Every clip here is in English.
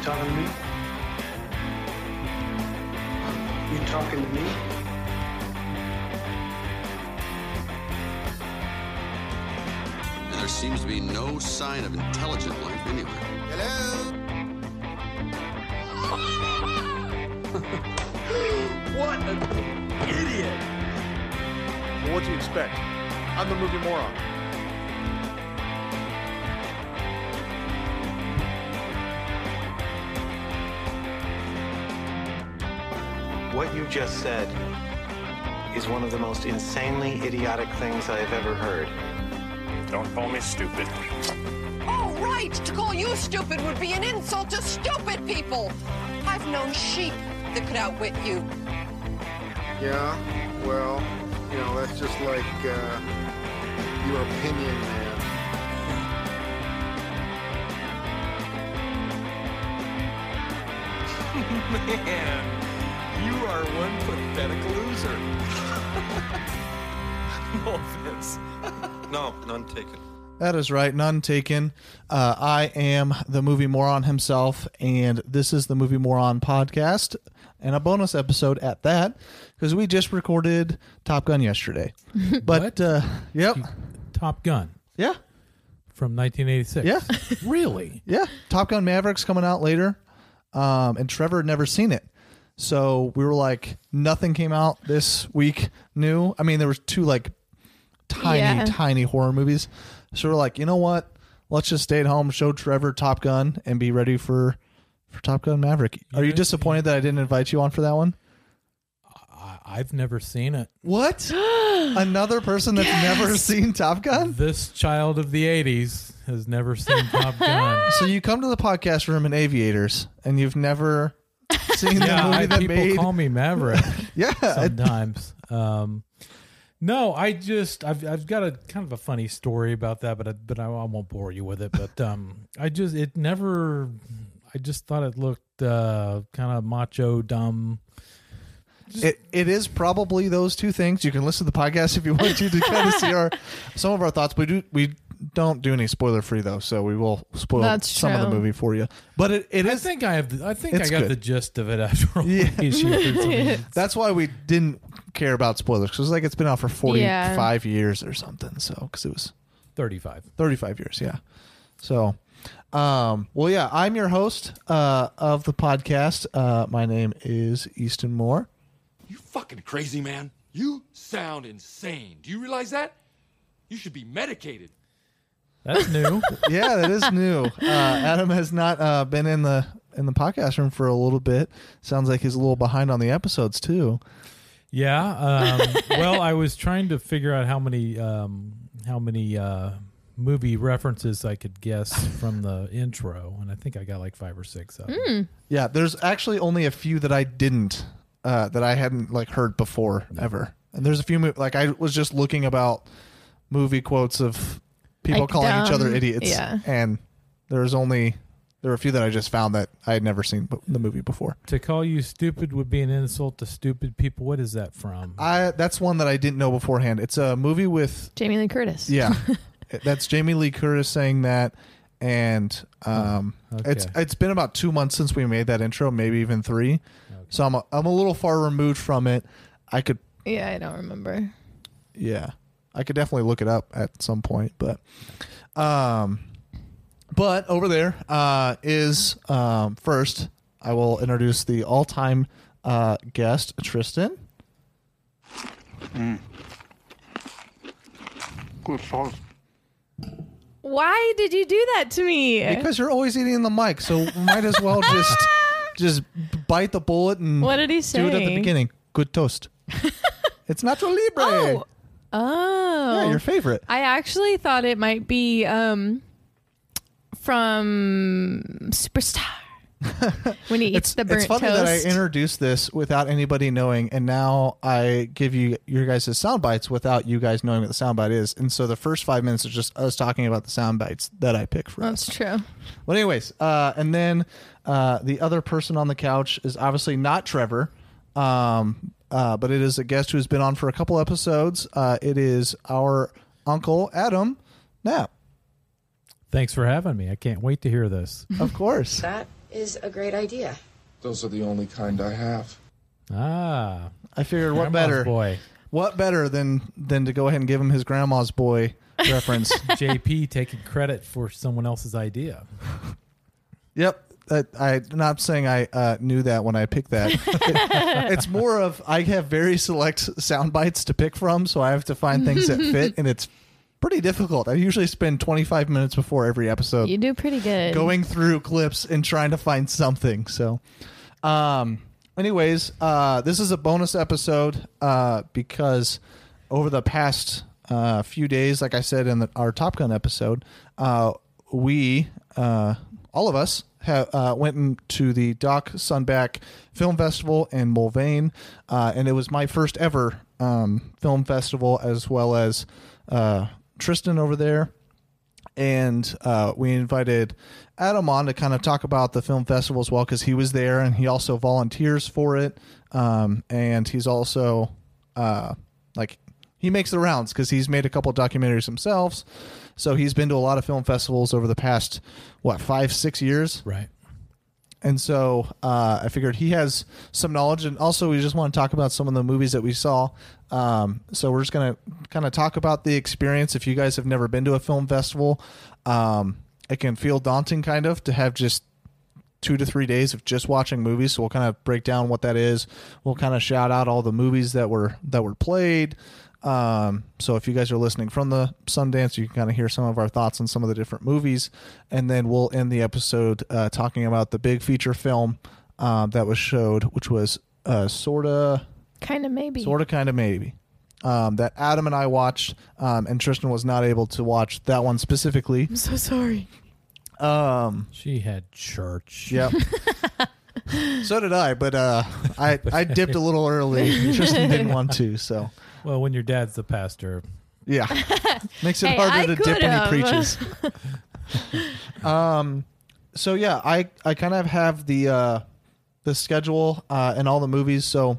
You talking to me? You talking to me? And there seems to be no sign of intelligent life anywhere. Hello? What an idiot! Well, what do you expect? I'm the movie moron. What you just said is one of the most insanely idiotic things I have ever heard. Don't call me stupid. Oh, right! To call you stupid would be an insult to stupid people! I've known sheep that could outwit you. Yeah, well, you know, that's just like uh, your opinion, man. Man, you are one pathetic loser. no offense. No, none taken. That is right, none taken. Uh, I am the movie moron himself, and this is the movie moron podcast, and a bonus episode at that because we just recorded Top Gun yesterday. But What? uh, yep, Top Gun yeah, from 1986. Yeah. really? yeah. Top Gun Mavericks coming out later, um, and Trevor had never seen it, so we were like, nothing came out this week new. I mean, there was two like tiny, Yeah. tiny horror movies. So we're like, you know what? Let's just stay at home, show Trevor Top Gun, and be ready for for Top Gun Maverick. Are you Yeah. disappointed that I didn't invite you on for that one? I, I've never seen it. What? Another person that's never seen Top Gun? This child of the 80s has never seen Top Gun. So you come to the podcast room in Aviators, and you've never seen yeah, the movie I, that people made. call me Maverick yeah, sometimes. um, no, I just I've I've got a kind of a funny story about that, but I, but I, I won't bore you with it. But um, I just it never. I just thought it looked uh, kind of macho, dumb. it it is probably those two things. You can listen to the podcast if you want to to kind of see our some of our thoughts. We do we don't do any spoiler free though, so we will spoil That's some of the movie for you. But it, it I is think I have. The, I think It's I got good. the gist of it after all Yeah. these years. That's why we didn't care about spoilers because like it's been out for forty five Yeah. years or something. So because it was Thirty-five. 35 years yeah so um well yeah i'm your host uh of the podcast uh my name is easton moore You fucking crazy, man. You sound insane. Do you realize that? You should be medicated. That's new. yeah that is new uh adam has not uh been in the in the podcast room for a little bit sounds like he's a little behind on the episodes too Yeah. Um, well, I was trying to figure out how many um, how many uh, movie references I could guess from the intro, and I think I got like five or six of them. yeah there's actually only a few that i didn't uh that i hadn't like heard before ever and there's a few mo- like i was just looking about movie quotes of people Like calling each other idiots yeah. and there's only there were a few that i just found that i had never seen the movie before To call you stupid would be an insult to stupid people. What is that from? i that's one that i didn't know beforehand it's a movie with Jamie Lee Curtis. yeah that's jamie lee curtis saying that and um Okay. it's it's been about two months since we made that intro maybe even three so i'm a, i'm a little far removed from it i could Yeah, I don't remember. yeah i could definitely look it up at some point but um but over there uh is um first i will introduce the all-time uh guest tristan Good sauce. Why did you do that to me? because you're always eating the mic so might as well just just bite the bullet and What did he say? do it at the beginning good toast it's Nacho Libre oh. Oh. yeah your favorite I actually thought it might be um from Superstar. when he eats it's, the burnt it's funny toast. that I introduced this without anybody knowing, and now I give you your guys' sound bites without you guys knowing what the sound bite is. And so the first five minutes is just us talking about the sound bites that I pick for us. That's true. But anyways, uh, and then uh, the other person on the couch is obviously not Trevor, um, uh, but it is a guest who's been on for a couple episodes. Uh, it is our uncle Adam Knapp. Thanks for having me. I can't wait to hear this. Of course. That is a great idea. Those are the only kind I have. Ah, I figured what Grandma's better boy. what better than than to go ahead and give him his grandma's boy reference. JP taking credit for someone else's idea. Yep. Uh, I'm not saying I uh, knew that when I picked that. it's more of I have very select sound bites to pick from, so I have to find things that fit, and it's pretty difficult. I usually spend 25 minutes before every episode You do pretty good. going through clips and trying to find something. So, um, anyways, uh, this is a bonus episode uh, because over the past uh, few days, like I said in the, our Top Gun episode, uh, we uh, all of us have uh, went into the Doc Sunback Film Festival in Mulvane, uh, and it was my first ever um, film festival, as well as uh, Tristan over there and uh, we invited Adam on to kind of talk about the film festival as well because he was there and he also volunteers for it. Um, and he's also uh, like he makes the rounds because he's made a couple documentaries himself. So he's been to a lot of film festivals over the past what five six years, right? And so uh, I figured he has some knowledge, and also we just want to talk about some of the movies that we saw. Um, so we're just gonna kind of talk about the experience. If you guys have never been to a film festival, um, it can feel daunting, kind of, to have just two to three days of just watching movies. So we'll kind of break down what that is. We'll kind of shout out all the movies that were that were played. Um, so if you guys are listening from the Sundance, you can kind of hear some of our thoughts on some of the different movies, and then we'll end the episode uh, talking about the big feature film um, that was showed, which was uh, sorta, Kind of maybe. sorta, kind of, maybe. Um, that Adam and I watched, um, and Tristan was not able to watch that one specifically. I'm so sorry. Um, She had church. Yep. so did I, but uh, I I dipped a little early. Tristan didn't want to, so Well, when your dad's the pastor, yeah, makes it Hey, harder I to dip when he could've. preaches. um, so yeah, I I kind of have the uh the schedule uh and all the movies. So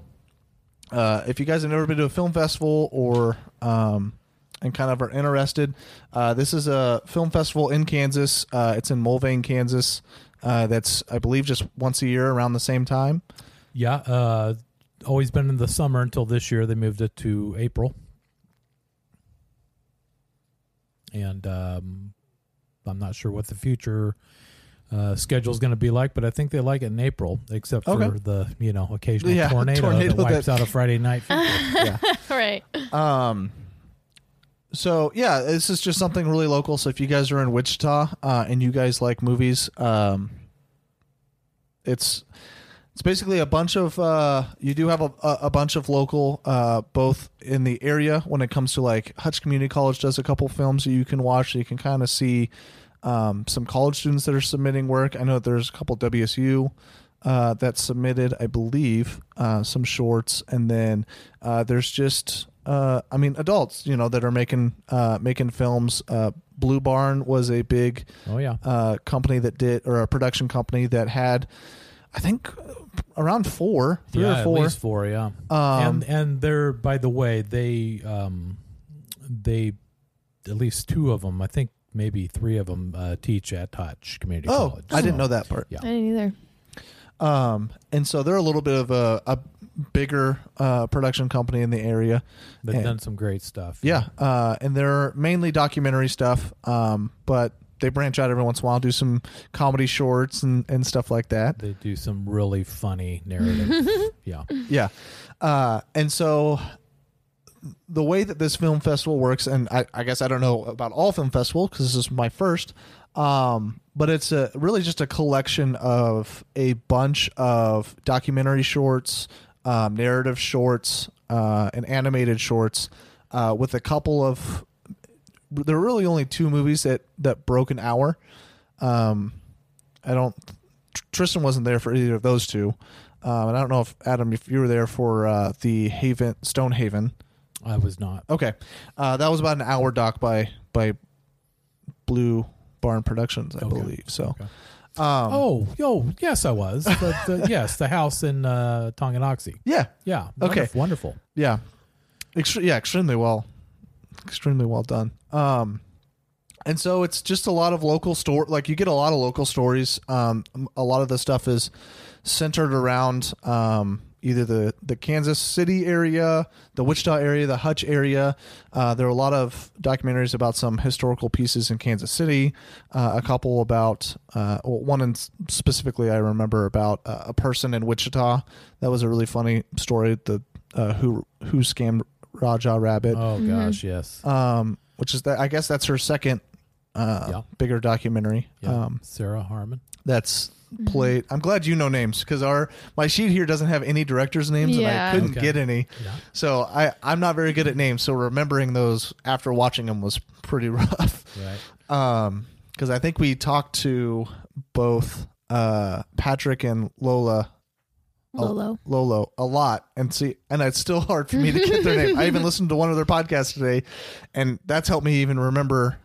uh, if you guys have never been to a film festival or um and kind of are interested, uh, this is a film festival in Kansas. Uh, it's in Mulvane, Kansas. Uh, that's I believe just once a year around the same time. yeah, uh, always been in the summer until this year. They moved it to April, and um, I'm not sure what the future uh, schedule is going to be like, but I think they like it in April, except for Okay. the you know occasional Yeah, tornado, tornado that wipes that- out a Friday night. feature. right. Um, so yeah, this is just something really local. So if you guys are in Wichita uh, and you guys like movies, um, it's it's basically a bunch of uh, you do have a, a bunch of local uh, both in the area when it comes to like Hutch Community College does a couple films that you can watch. So you can kind of see um, some college students that are submitting work. I know there's a couple WSU uh, that submitted, I believe, uh, some shorts, and then uh, there's just, uh, I mean, adults, you know, that are making uh, making films. Uh, Blue Barn was a big, Oh, yeah. uh, company that did, or a production company that had, I think, around four, three yeah, or four. at least four, yeah. Um, and and they're by the way, they um, they at least two of them, I think maybe three of them uh, teach at Hutch Community Oh, College. I didn't know that part. Yeah, I didn't either. Um, and so they're a little bit of a, a bigger uh, production company in the area. they've And- done some great stuff. Yeah, uh, and they're mainly documentary stuff, um, but they branch out every once in a while, do some comedy shorts and, and stuff like that. They do some really funny narrative. yeah. Yeah, uh, and so the way that this film festival works, and I, I guess I don't know about all film festivals because this is my first, um, but it's a really just a collection of a bunch of documentary shorts, um, narrative shorts, uh, and animated shorts, uh, with a couple of. There are really only two movies that that broke an hour. Um, I don't. Tristan wasn't there for either of those two, um, and I don't know if Adam, if you were there for uh, the Haven Stonehaven. I was not. Okay, uh, that was about an hour doc by by Blue Barn Productions, I believe. So, um, oh, yo, yes, I was. But uh, yes, the house in uh, Tonganoxie. yeah, Yeah. Okay. wonderful, Wonderful. yeah, Extre- yeah, extremely well, extremely well done. Um, and so it's just a lot of local store like you get a lot of local stories. Um, a lot of the stuff is centered around um, either the, the kansas city area the wichita area the hutch area. Uh, there are a lot of documentaries about some historical pieces in kansas city uh, a couple about uh, one in specifically i remember about uh, a person in wichita. That was a really funny story the uh, who who scammed raja rabbit Oh gosh, yes. um, which is that I guess that's her second uh, Yeah. bigger documentary. Yeah. Um, Sarah Harmon. that's played. I'm glad you know names because our my sheet here doesn't have any directors' names and I couldn't Okay. get any. So I I'm not very good at names. So remembering those after watching them was pretty rough. Right. Um, because I think we talked to both uh Patrick and Lola. A- Lolo. Lolo a lot and see and it's still hard for me to get their name. I even listened to one of their podcasts today and that's helped me even remember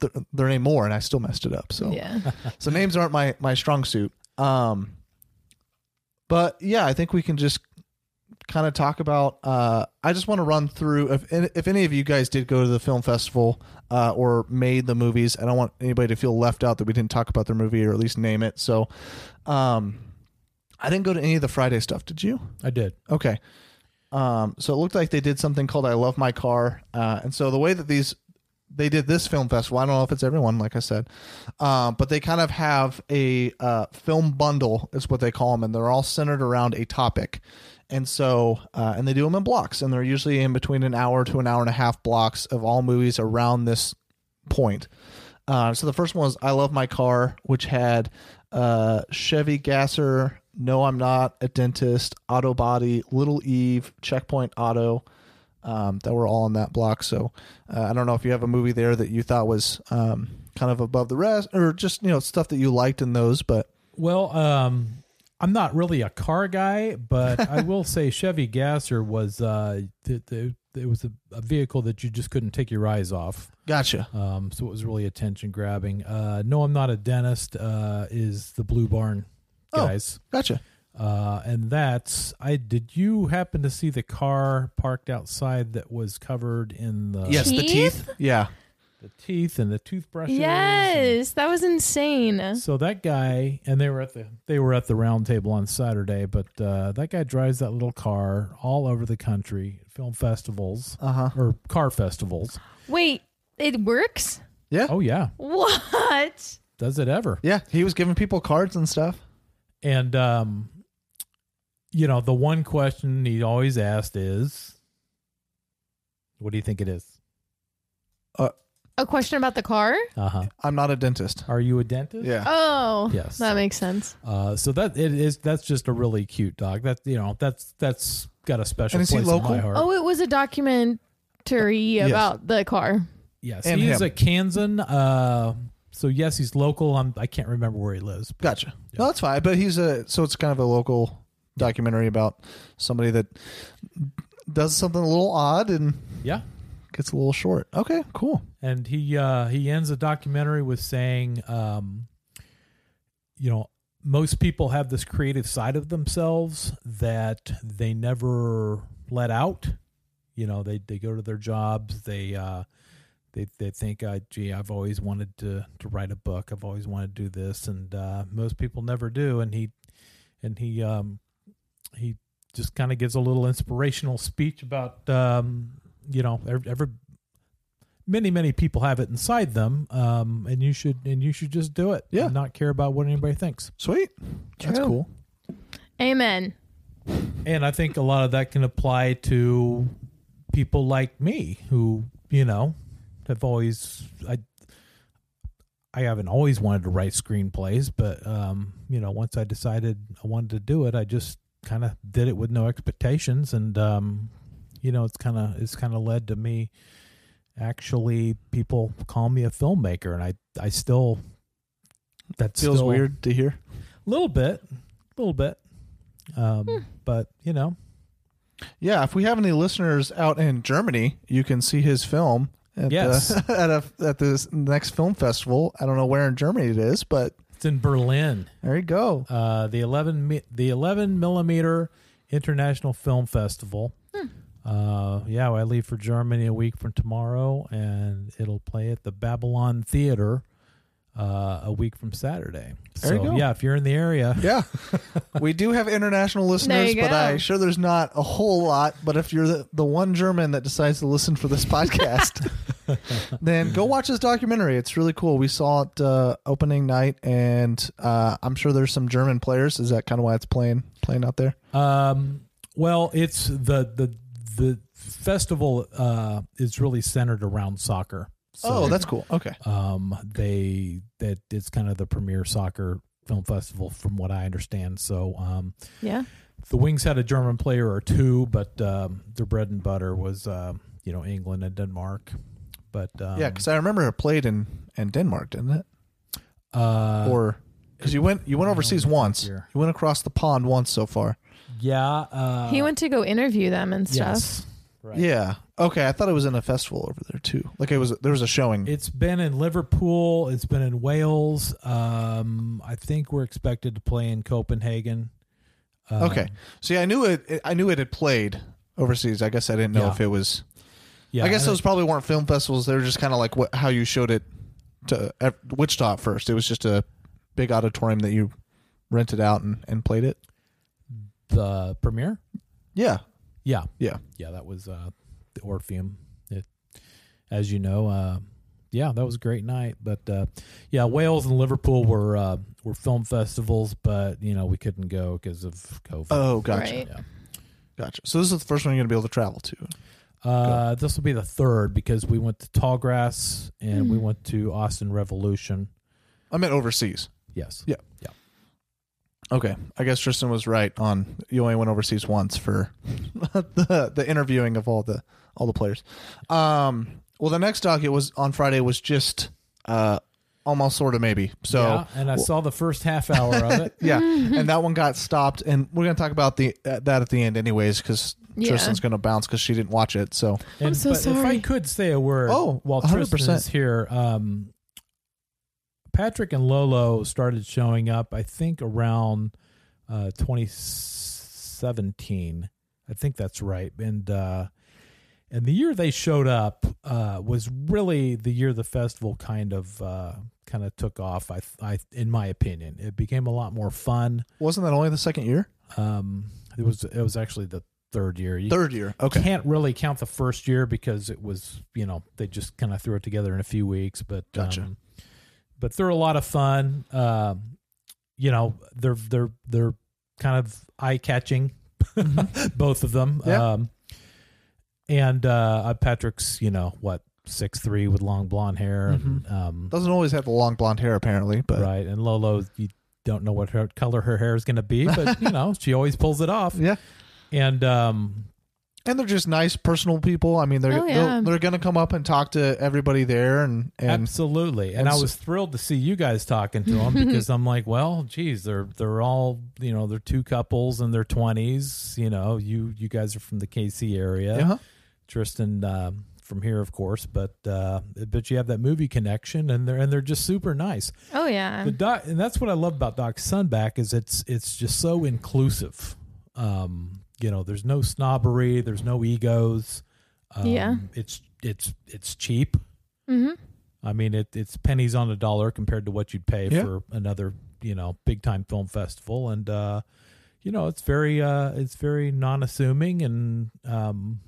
th- their name more and I still messed it up. So Yeah. so names aren't my my strong suit. Um but yeah, I think we can just kind of talk about uh I just want to run through if if any of you guys did go to the film festival uh or made the movies, I don't want anybody to feel left out that we didn't talk about their movie or at least name it. So um I didn't go to any of the Friday stuff, did you? I did. Okay. Um, so it looked like they did something called "I Love My Car," uh, and so the way that these they did this film festival, I don't know if it's everyone, like I said, um, but they kind of have a uh, film bundle, is what they call them, and they're all centered around a topic. And so, uh, and they do them in blocks, and they're usually in between an hour to an hour and a half blocks of all movies around this point. Uh, so the first one was "I Love My Car," which had uh, Chevy Gasser, "No, I'm Not," a dentist, Auto Body, Little Eve, Checkpoint Auto, um, that were all in that block. So uh, I don't know if you have a movie there that you thought was um, kind of above the rest, or just you know stuff that you liked in those. But Well, um, I'm not really a car guy, but I will say Chevy Gasser was uh, th- th- it was a, a vehicle that you just couldn't take your eyes off. gotcha. Um, so it was really attention grabbing. Uh, no, I'm not a dentist. Uh, is the Blue Barn Oh. guys? Gotcha. Uh, and that's I. Did you happen to see the car parked outside that was covered in the yes, the Teeth? teeth. Yeah. the teeth and the toothbrushes? and- Yes, that was insane. So that guy, and they were at the they were at the round table on Saturday, but uh, that guy drives that little car all over the country, film festivals Uh huh. or car festivals. Wait, it works? Yeah. Oh yeah, What? does it ever? Yeah. He was giving people cards and stuff. And um, you know, the one question he always asked is, "What do you think it is?" A question about the car? Uh huh. I'm not a dentist. Are you a dentist? Yeah. Oh, Yes. that makes sense. Uh, so that it is. That's just a really cute dog. That you know, that's that's got a special And is place in my heart. Oh, it was a documentary about the car. Yes, And he is him. a Kansan. Uh, so yes, he's local. I'm, I can't remember where he lives. but- Gotcha. No, that's fine. But he's a so it's kind of a local documentary about somebody that does something a little odd and Yeah, gets a little short. Okay, cool. and he uh, he ends the documentary with saying, um, you know, most people have this creative side of themselves that they never let out. You know, they they go to their jobs. They uh, they they think, uh, gee, I've always wanted to to write a book. I've always wanted to do this, and uh, most people never do. And he and he um, he just kind of gives a little inspirational speech about um, you know every, every many many people have it inside them um, and you should and you should just do it Yeah. and not care about what anybody thinks Sweet. That's True. cool. Amen. and i think a lot of that can apply to people like me who you know have always i i haven't always wanted to write screenplays but um you know once i decided i wanted to do it i just kind of did it with no expectations. And um you know it's kind of it's kind of led to me actually people call me a filmmaker. And i i still that Feels still, weird to hear. a little bit a little bit. Um but you know. Yeah, if we have any listeners out in Germany, you can see his film at Yes. the, at a at this next film festival. I don't know where in Germany it is, but it's in berlin there you go. uh, the 11 the 11 millimeter international film festival Uh, yeah, I leave for Germany a week from tomorrow, and it'll play at the Babylon Theater uh, a week from Saturday. There so you go. yeah, if you're in the area, Yeah. we do have international listeners, you but go. I'm sure there's not a whole lot. But if you're the, the one German that decides to listen for this podcast, then go watch this documentary. It's really cool. We saw it uh, opening night, and uh, I'm sure there's some German players. Is that kind of why it's playing playing out there? Um, well, it's the the the festival uh, is really centered around soccer. So, oh, that's cool. Okay. um, they that it's kind of the premier soccer film festival from what I understand. So um, Yeah. the Wings had a German player or two, but um, their bread and butter was um, you know England and Denmark. But um, yeah, because I remember it played in in Denmark, didn't it? uh, or because you went you went overseas once. here. You went across the pond once so far. yeah, uh, he went to go interview them and stuff. yes, right. Yeah. Okay, I thought it was in a festival over there too. Like it was there was a showing. It's been in Liverpool. It's been in Wales. Um, I think we're expected to play in Copenhagen. Um, okay. See, I knew it. I knew it had played overseas. I guess I didn't know Yeah. if it was. Yeah, I guess those probably weren't film festivals. They were just kind of like what how you showed it to at Wichita at first. It was just a big auditorium that you rented out and, and played it. the premiere. Yeah. Yeah, Yeah. yeah, that was uh, the Orpheum. It, as you know, uh, yeah, that was a great night. But uh, yeah, Wales and Liverpool were uh, were film festivals, but you know we couldn't go because of COVID. Oh, gotcha. Right. Yeah. Gotcha. So this is the first one you're gonna be able to travel to. Uh, this will be the third because we went to Tallgrass and we went to Austin Revolution. I meant overseas. Yes. Yeah. Yeah. Okay, I guess Tristan was right on. You only went overseas once for the the interviewing of all the all the players. Um, well, the next docket was on Friday was just uh, almost sort of maybe. So yeah, and I saw the first half hour of it. yeah, and that one got stopped, and we're gonna talk about the uh, that at the end anyways because Yeah. Tristan's gonna bounce because she didn't watch it. So And, so but If I could say a word, Oh, while 100%. Tristan is here, um, Patrick and Lolo started showing up. I think around uh, 2017. I think that's right. And uh, and the year they showed up uh, was really the year the festival kind of uh, kind of took off. I, I, in my opinion, it became a lot more fun. wasn't that only the second year? Um, it was it was actually the third year. You Third year. Okay. can't really count the first year because it was you know they just kind of threw it together in a few weeks. But Gotcha. um, but they're a lot of fun. Um, you know they're they're they're kind of eye catching, both of them. Mm-hmm. Yeah. Um, and uh, Patrick's you know what six three with long blonde hair and um, Doesn't always have the long blonde hair apparently, but right and Lolo you don't know what her color her hair is going to be, but you know she always pulls it off. yeah. And um, And they're just nice, personal people. I mean, they're Oh, yeah. they're, they're going to come up and talk to everybody there, and and Absolutely, and, and I so- was thrilled to see you guys talking to them because I'm like, well, geez, they're they're all you know they're two couples in their twenties. You know, you you guys are from the KC area, Uh-huh. Tristan um, from here, of course, but uh, but you have that movie connection, and they're and they're just super nice. Oh yeah. The doc, and that's what I love about Doc Sunback is it's it's just so inclusive. Um, you know, there's no snobbery, there's no egos. Um, Yeah. it's it's it's cheap. mm-hmm. I mean, it, it's pennies on a dollar compared to what you'd pay Yeah. for another, you know, big time film festival, and uh, you know, it's very, uh, it's very non-assuming, and um,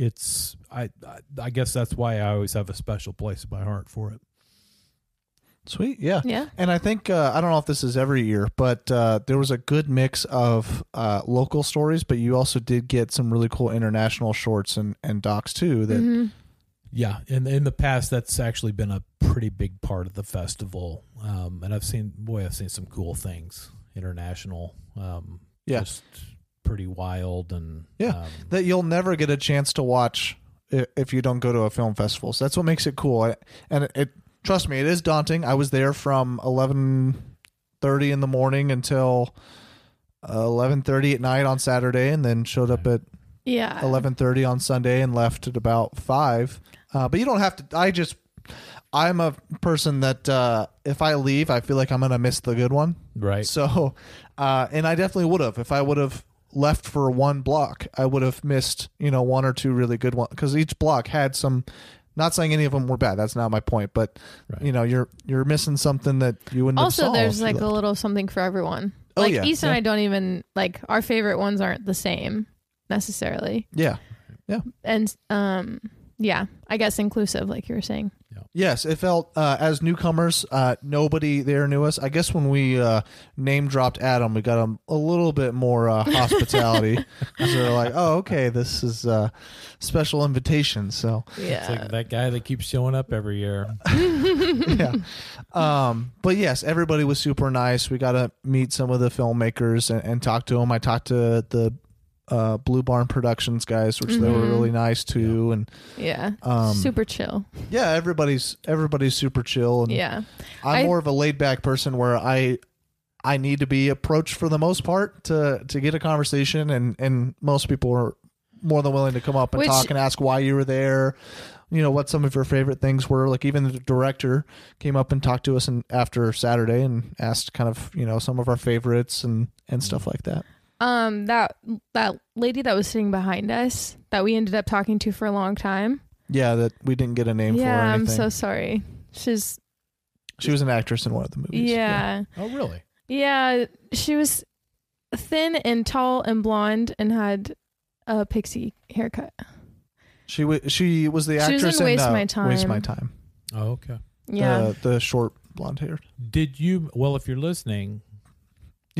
it's, I, I, I guess that's why I always have a special place in my heart for it. sweet, yeah, Yeah. And I think uh, I don't know if this is every year, but uh, there was a good mix of uh, local stories, but you also did get some really cool international shorts and and docs too. That Mm-hmm. Yeah, in in the past, that's actually been a pretty big part of the festival, um, and I've seen, boy, I've seen some cool things international. Um, Yeah. just pretty wild and Yeah. um, that you'll never get a chance to watch if you don't go to a film festival. So that's what makes it cool. I- And it, it trust me, it is daunting. I was there from eleven thirty in the morning until eleven thirty at night on Saturday, and then showed up at Yeah. eleven thirty on Sunday and left at about five. Uh, but you don't have to. I just. I'm a person that uh, if I leave, I feel like I'm gonna miss the good one. right. So, uh, and I definitely would have if I would have left for one block, I would have missed you know one or two really good ones because each block had some. Not saying any of them were bad. That's not my point. But you know, you're you're missing something that you wouldn't. Also, have there's like a little something for everyone. Oh, like yeah. East and Yeah. I don't even like our favorite ones aren't the same necessarily. yeah, yeah. And um yeah, I guess inclusive like you were saying. Yeah. Yes, it felt uh, as newcomers, uh, nobody there knew us. I guess when we uh, name dropped Adam, we got him a little bit more uh, hospitality. 'Cause they're like, "Oh, okay, this is uh, special invitation." So It's like that guy that keeps showing up every year. yeah. Um, but yes, everybody was super nice. We got to meet some of the filmmakers and, and talk to them. I talked to the uh, Blue Barn Productions guys, which they were Mhm. really nice too. And Yeah. um, Super chill. yeah, everybody's everybody's super chill. And Yeah. I'm I- more of a laid back person where I I need to be approached for the most part to to get a conversation, and and most people are more than willing to come up and Which- talk and ask why you were there. You know what some of your favorite things were. Like even the director came up and talked to us and after Saturday and asked kind of you know some of our favorites and and stuff like that. Um that that lady that was sitting behind us that we ended up talking to for a long time. Yeah, that we didn't get a name for. Yeah, I'm so sorry. She's She was an actress in one of the movies. yeah. Oh, really? Yeah, she was thin and tall and blonde and had a pixie haircut. She was she was the She was actress in in Waste uh, My Time. Waste My Time. Oh, okay. Yeah. the, the short blonde hair. Did you? Well, if you're listening,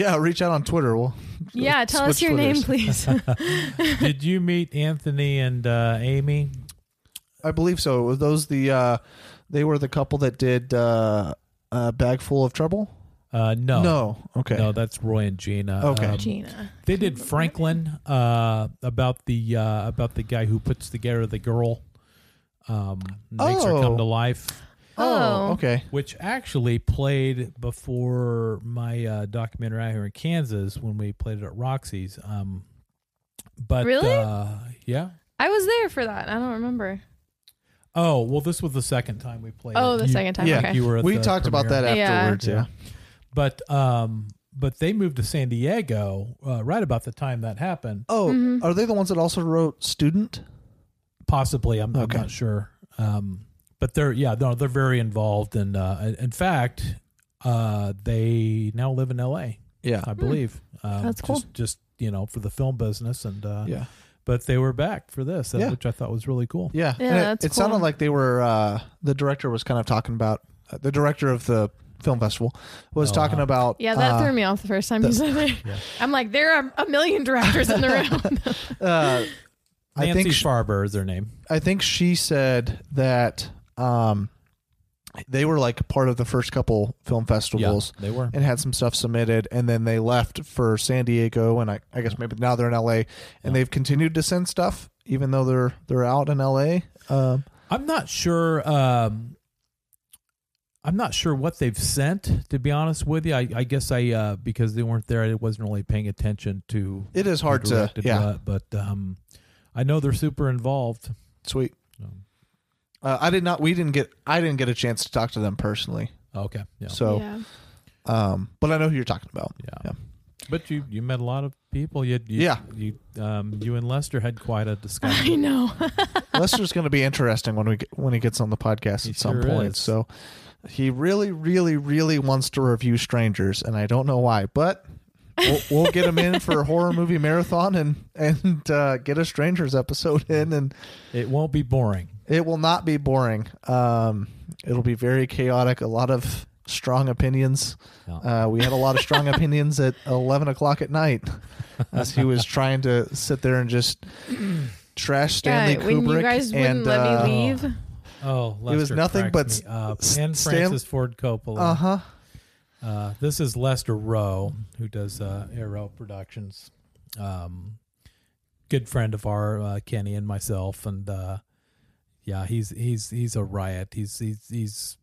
Yeah, reach out on Twitter. We'll Yeah, tell us switch your name, please. did you meet Anthony and uh, Amy? I believe so. Were those the uh they were the couple that did uh a bag full of trouble? Uh, no, No. Okay. no, that's Roy and Gina. Okay. Um, Gina. They did Franklin uh, about the uh, about the guy who puts together the girl, um, makes her Oh. come to life. Oh. okay. Which actually played before my uh, documentary out here in Kansas when we played it at Roxy's. Um, but Really? uh, yeah. I was there for that. I don't remember. Oh well, this was the second time we played. Oh, it. the You- second time, Yeah, okay. you were. At we the talked about that afterwards. Yeah. But um, but they moved to San Diego uh, right about the time that happened. Oh, Mhm. are they the ones that also wrote Student? Possibly, I'm, Okay. I'm not sure. Um, but they're yeah, no, they're very involved, and uh, in- in fact, uh, they now live in L.A. Yeah. I believe. Um, That's cool. Just, just you know, for the film business, and uh, Yeah. But they were back for this, uh, Yeah. which I thought was really cool. Yeah. Yeah, And it, that's it sounded cool. like they were uh the director was kind of talking about uh, the director of the film festival was Oh, talking wow. about Yeah, that uh, threw me off the first time the- you said it. Yeah. I'm like, there are a million directors in the room. uh I Nancy think sh- Farber is their name. I think she said that um they were like part of the first couple film festivals they were. and had some stuff submitted and then they left for San Diego and I, I guess maybe now they're in LA and they've continued to send stuff even though they're they're out in LA. Um I'm not sure. Um, I'm not sure what they've sent. To be honest with you, I, I guess I uh, because they weren't there, I wasn't really paying attention to. It is hard to- yeah. what, but um, I know they're super involved. sweet. Uh, I did not we didn't get I didn't get a chance to talk to them personally. okay, yeah, So yeah. um but I know who you're talking about. yeah. Yeah. But you you met a lot of people. You, you Yeah. You um you and Lester had quite a discussion. I know. Lester's going to be interesting when we get, when he gets on the podcast He at some sure point. is. So he really, really, really wants to review Strangers, and I don't know why, but we'll, we'll get him in for a horror movie marathon and and uh, get a Strangers episode in, and it won't be boring. It will not be boring. Um, it'll be very chaotic. A lot of strong opinions. Yeah. Uh, we had a lot of strong opinions at eleven o'clock at night as he was trying to sit there and just trash Stanley yeah, when Kubrick. you guys wouldn't and, let uh, me leave. Oh, It was nothing but me s- and Stan- Francis Ford Coppola. Uh huh. Uh, this is Lester Rowe, who does uh, Arrow Productions. Um, good friend of our uh, Kenny and myself, and uh, yeah, he's he's he's a riot. He's he's he's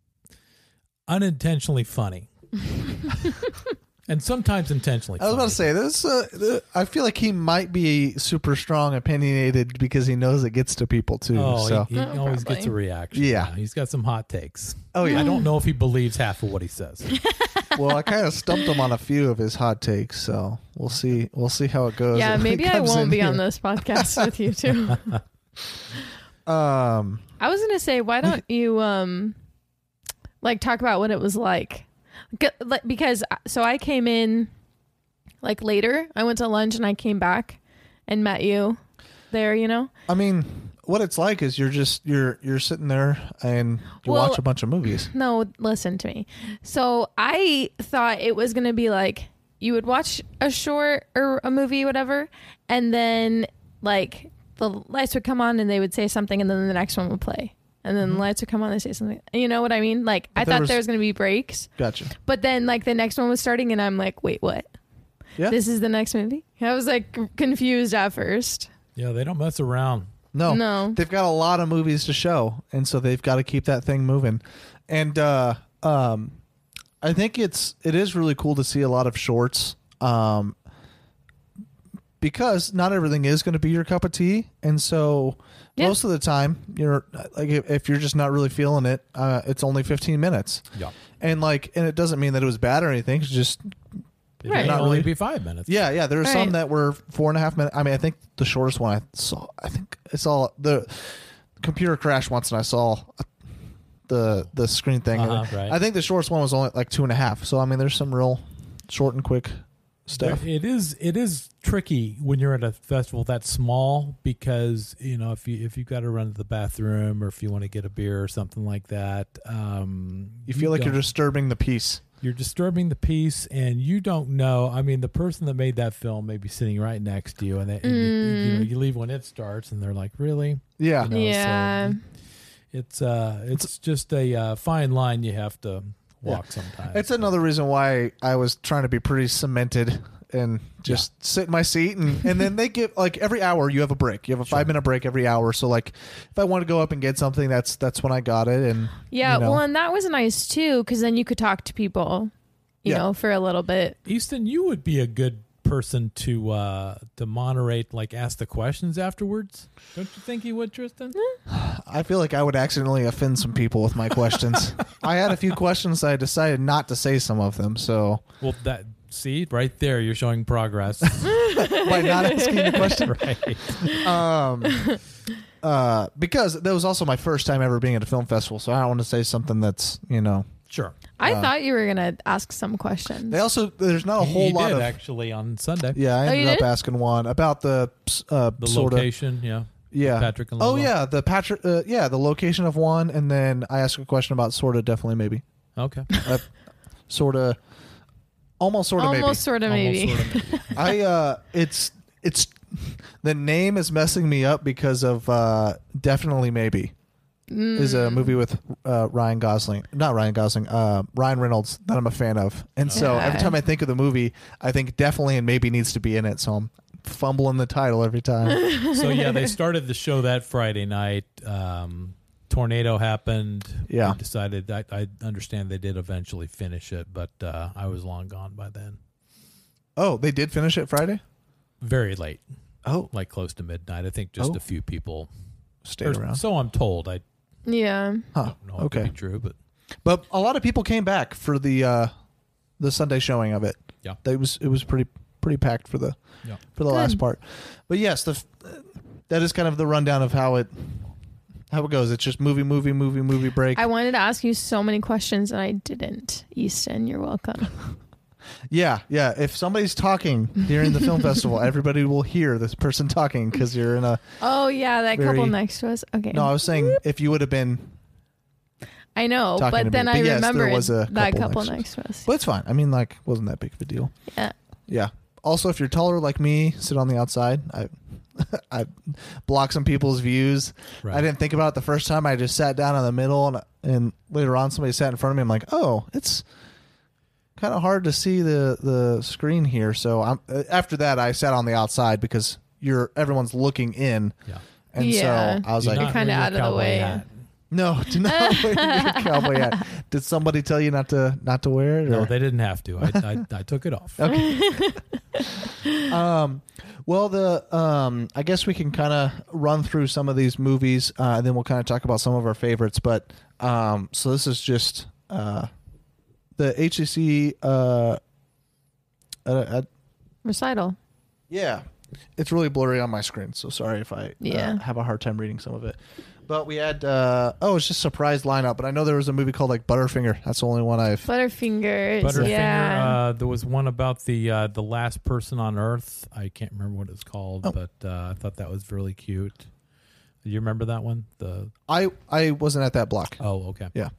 unintentionally funny, and sometimes intentionally. I was about to say this. Uh, I feel like he might be super strong, opinionated because he knows it gets to people too. Oh, so he, he Oh, always gets a reaction. Yeah. he's got some hot takes. Oh, yeah. I don't know if he believes half of what he says. well, I kind of stumped him on a few of his hot takes, so we'll see. We'll see how it goes. yeah, maybe I won't in be on here. this podcast with you too. Um, I was gonna say, why don't you um, like talk about what it was like? Because uh, so I came in like later. I went to lunch and I came back and met you there. You know, I mean, what it's like is you're just you're you're sitting there and you Well- watch a bunch of movies. No, listen to me. So I thought it was gonna be like you would watch a short or a movie, whatever, and then like the lights would come on and they would say something, and then the next one would play, and then the lights would come on and they say something. You know what I mean? Like I Mm-hmm. there thought was- there was gonna be breaks, Gotcha. but then like the next one was starting, and I'm like, wait, what? Yeah. This is the next movie. I was like confused at first. Yeah, they don't mess around. No, No. they've got a lot of movies to show, and so they've got to keep that thing moving. And uh, um, I think it's it is really cool to see a lot of shorts, um, because not everything is going to be your cup of tea, and so Yeah. most of the time you're like if, if you're just not really feeling it, uh, it's only 15 minutes. Yeah. And like, and it doesn't mean that it was bad or anything. It's just It Right. may Not only really. be five minutes. Yeah, yeah. There were Right. some that were four and a half minutes. I mean, I think the shortest one I saw, I think I saw the computer crashed once, and I saw the the screen thing. Uh-huh, right. I think the shortest one was only like two and a half. So I mean, there's some real short and quick stuff. It is it is tricky when you're at a festival that small because you know if you if you've got to run to the bathroom or if you want to get a beer or something like that, um, You feel like you're disturbing the peace. you're disturbing the peace and you don't know. I mean, the person that made that film may be sitting right next to you, and, they, and you, you know you leave when it starts, and they're like, "Really?" Yeah. You know, so yeah. it's uh, it's just a uh, fine line you have to walk sometimes. It's another reason why I was trying to be pretty cemented and just sit in my seat and, and then they give like every hour you have a break. You have a five minute break every hour. So like if I want to go up and get something, that's that's when I got it. And Yeah, you know. well, and that was nice too, because then you could talk to people, you Yeah. know, for a little bit. Easton, you would be a good person to uh to moderate like ask the questions afterwards don't you think he would tristan I feel like I would accidentally offend some people with my questions. I had a few questions. I decided not to say some of them. So well that see right there you're showing progress by not asking the question, right um, uh, because that was also my first time ever being at a film festival. So I don't want to say something that's you know. sure I Uh, thought you were gonna ask some questions. They also there's not a whole you lot did of actually on sunday Yeah, I Oh, you ended up did? asking one about the uh, the sort of location yeah yeah Patrick and oh Lola. yeah the Patrick uh, yeah the location of one, and then I asked a question about sort of definitely maybe okay uh, sort of almost sort of maybe Almost sort of maybe. Almost sort of. I uh it's it's the name is messing me up because of uh definitely maybe is Mm. a movie with uh, Ryan Gosling, not Ryan Gosling, uh, Ryan Reynolds that I'm a fan of, and so every time I think of the movie, I think definitely and maybe needs to be in it. So I'm fumbling the title every time. so yeah they started the show that friday night um tornado happened Yeah. we decided I, I understand they did eventually finish it but uh i was long gone by then oh, they did finish it Friday. very late Oh, like close to midnight i think just Oh. a few people stayed around. so i'm told i yeah. Huh. don't know if it Okay. could be true but But a lot of people came back for the uh, the Sunday showing of it. Yeah. it was it was pretty pretty packed for the Yeah. for the Good. last part. But yes, the that is kind of the rundown of how it how it goes. It's just movie, movie, movie, movie break. I wanted to ask you so many questions and I didn't. Easton, you're welcome. yeah, yeah. If somebody's talking during the film festival, everybody will hear this person talking because you're in a. Oh yeah, that couple next to us. Okay. No, I was saying if you would have been, I know, but then me. I But yes, there was a that couple couple next next to us. but it's fine. I mean, like, wasn't that big of a deal. Yeah. Yeah. Also, if you're taller like me, sit on the outside. I I block some people's views. Right. I didn't think about it the first time. I just sat down in the middle, and and later on, somebody sat in front of me. I'm like, oh, it's kind of hard to see the the screen here. So I'm uh, after that, I sat on the outside because you're everyone's looking in. Yeah. And Yeah. so I was Do like, not kinda wear your out of the cowboy way. hat. no, do not wear your cowboy hat. Did somebody tell you not to not to wear it? no or- they didn't have to i i, I took it off Okay. um, well, the um, I guess we can kind of run through some of these movies, uh, and then we'll kind of talk about some of our favorites. But um, so this is just uh, the HCC. Uh, uh, uh, Recital. yeah, it's really blurry on my screen, so sorry if I Yeah. uh, have a hard time reading some of it. But we had uh, oh, it's just surprise lineup. But I know there was a movie called like Butterfinger. That's the only one I've. Butterfinger. Butterfinger. Yeah. Uh, there was one about the uh, the last person on Earth. I can't remember what it's called, Oh. but uh, I thought that was really cute. Do you remember that one? The I I wasn't at that block. oh, okay. Yeah,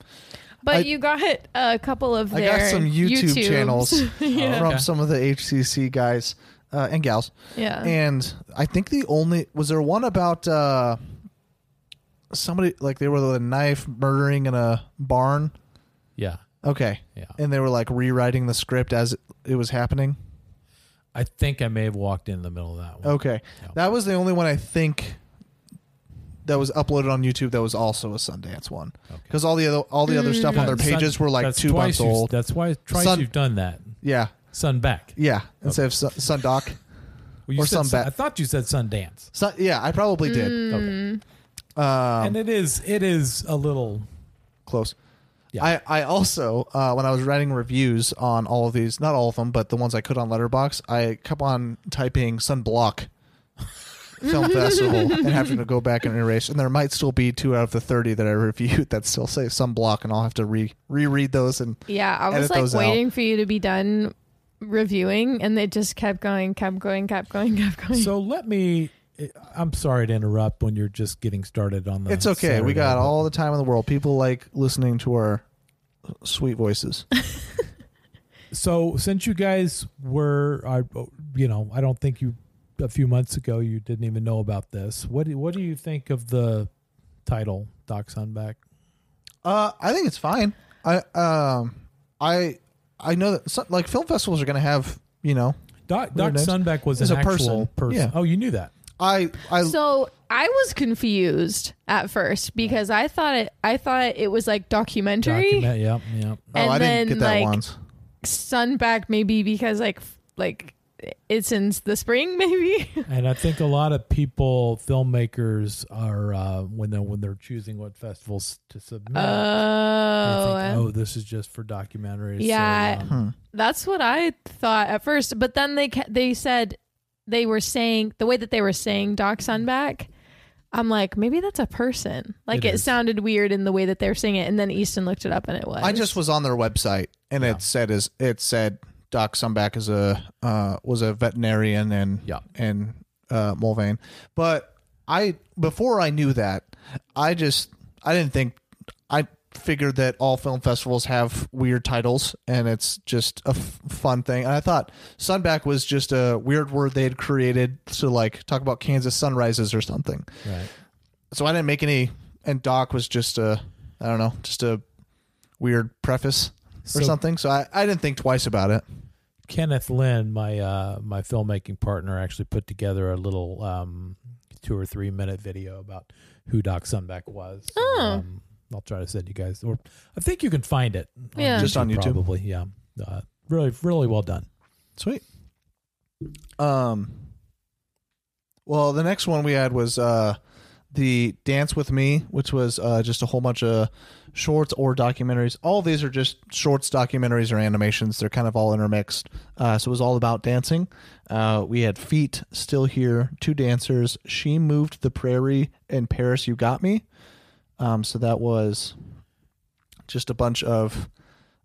but I- you got a couple of I got some YouTube YouTubes. channels yeah. from Okay. some of the HCC guys uh, and gals. Yeah. And I think the only was there one about uh, somebody like they were with a knife murdering in a barn. Yeah. Okay. Yeah. And they were like rewriting the script as it, it was happening. I think I may have walked in the middle of that one. Okay. Yeah. That was the only one I think that was uploaded on YouTube that was also a Sundance one. Because all the other all the other stuff on their Sun- pages were like that's two twice months you've- old. That's why twice Sun- you've done that. Yeah. Sun back. Yeah. Instead of Sun, Sundoc. Well, you Or said Sunbat. I thought you said Sundance. Sun, yeah, I probably did. Mm. Okay. Um, and it is it is a little close. Yeah. I, I also uh, when I was writing reviews on all of these, not all of them, but the ones I could on Letterbox, I kept on typing Sunblock Film Festival and having to go back and erase. And there might still be two out of the thirty that I reviewed that still say Sunblock, and I'll have to re reread those. And Yeah, I was edit like those out. waiting for you to be done reviewing, and they just kept going, kept going, kept going, kept going. So let me. I'm sorry to interrupt when you're just getting started on the. it's okay. we Saturday, got but- all the time in the world. People like listening to our sweet voices. So since you guys were, I, you know, I don't think you a few months ago you didn't even know about this. What do what do you think of the title Doc Sunback? Uh, I think it's fine. I um, I I know that some, like film festivals are going to have you know. Doc, weird Doc. Sunback was It's an a actual person. person. Yeah. Oh, you knew that. I I So I was confused at first because I thought it I thought it was like documentary. Document, yep, yep. oh and I then, didn't get that like, once. Sunback maybe because like like it's in the spring maybe. And I think a lot of people, filmmakers, are uh, when they are when they're choosing what festivals to submit. Oh, think, oh, this is just for documentaries. so, Yeah. um, Hmm. That's what I thought at first, but then they ca- they said they were saying the way that they were saying Doc Sunback. I'm like, maybe that's a person. Like It it, is. sounded weird in the way that they were saying it, and then Easton looked it up, and it was. I just was on their website and Yeah. it said is it said Doc Sunback is a uh, was a veterinarian and Yeah. and uh, Mulvane, but I before I knew that I just I didn't think I figured that all film festivals have weird titles and it's just a f- fun thing. And I thought Sunback was just a weird word they had created to like talk about Kansas sunrises or something. right. So I didn't make any. And Doc was just a I don't know just a weird preface or So- something. So I, I didn't think twice about it. Kenneth Lynn, my uh, my filmmaking partner, actually put together a little um, two or three minute video about who Doc Sunback was. Oh. um, I'll try to send you guys, or I think you can find it. Yeah. Just on YouTube? probably. Yeah, uh, really, really well done. Sweet. Um. Well, the next one we had was uh, the Dance with Me, which was uh, just a whole bunch of shorts or documentaries. All of these are just shorts, documentaries, or animations. They're kind of all intermixed. Uh, so it was all about dancing. Uh, we had Feet still here, two dancers. She moved the prairie and Paris. You got me. Um, so that was just a bunch of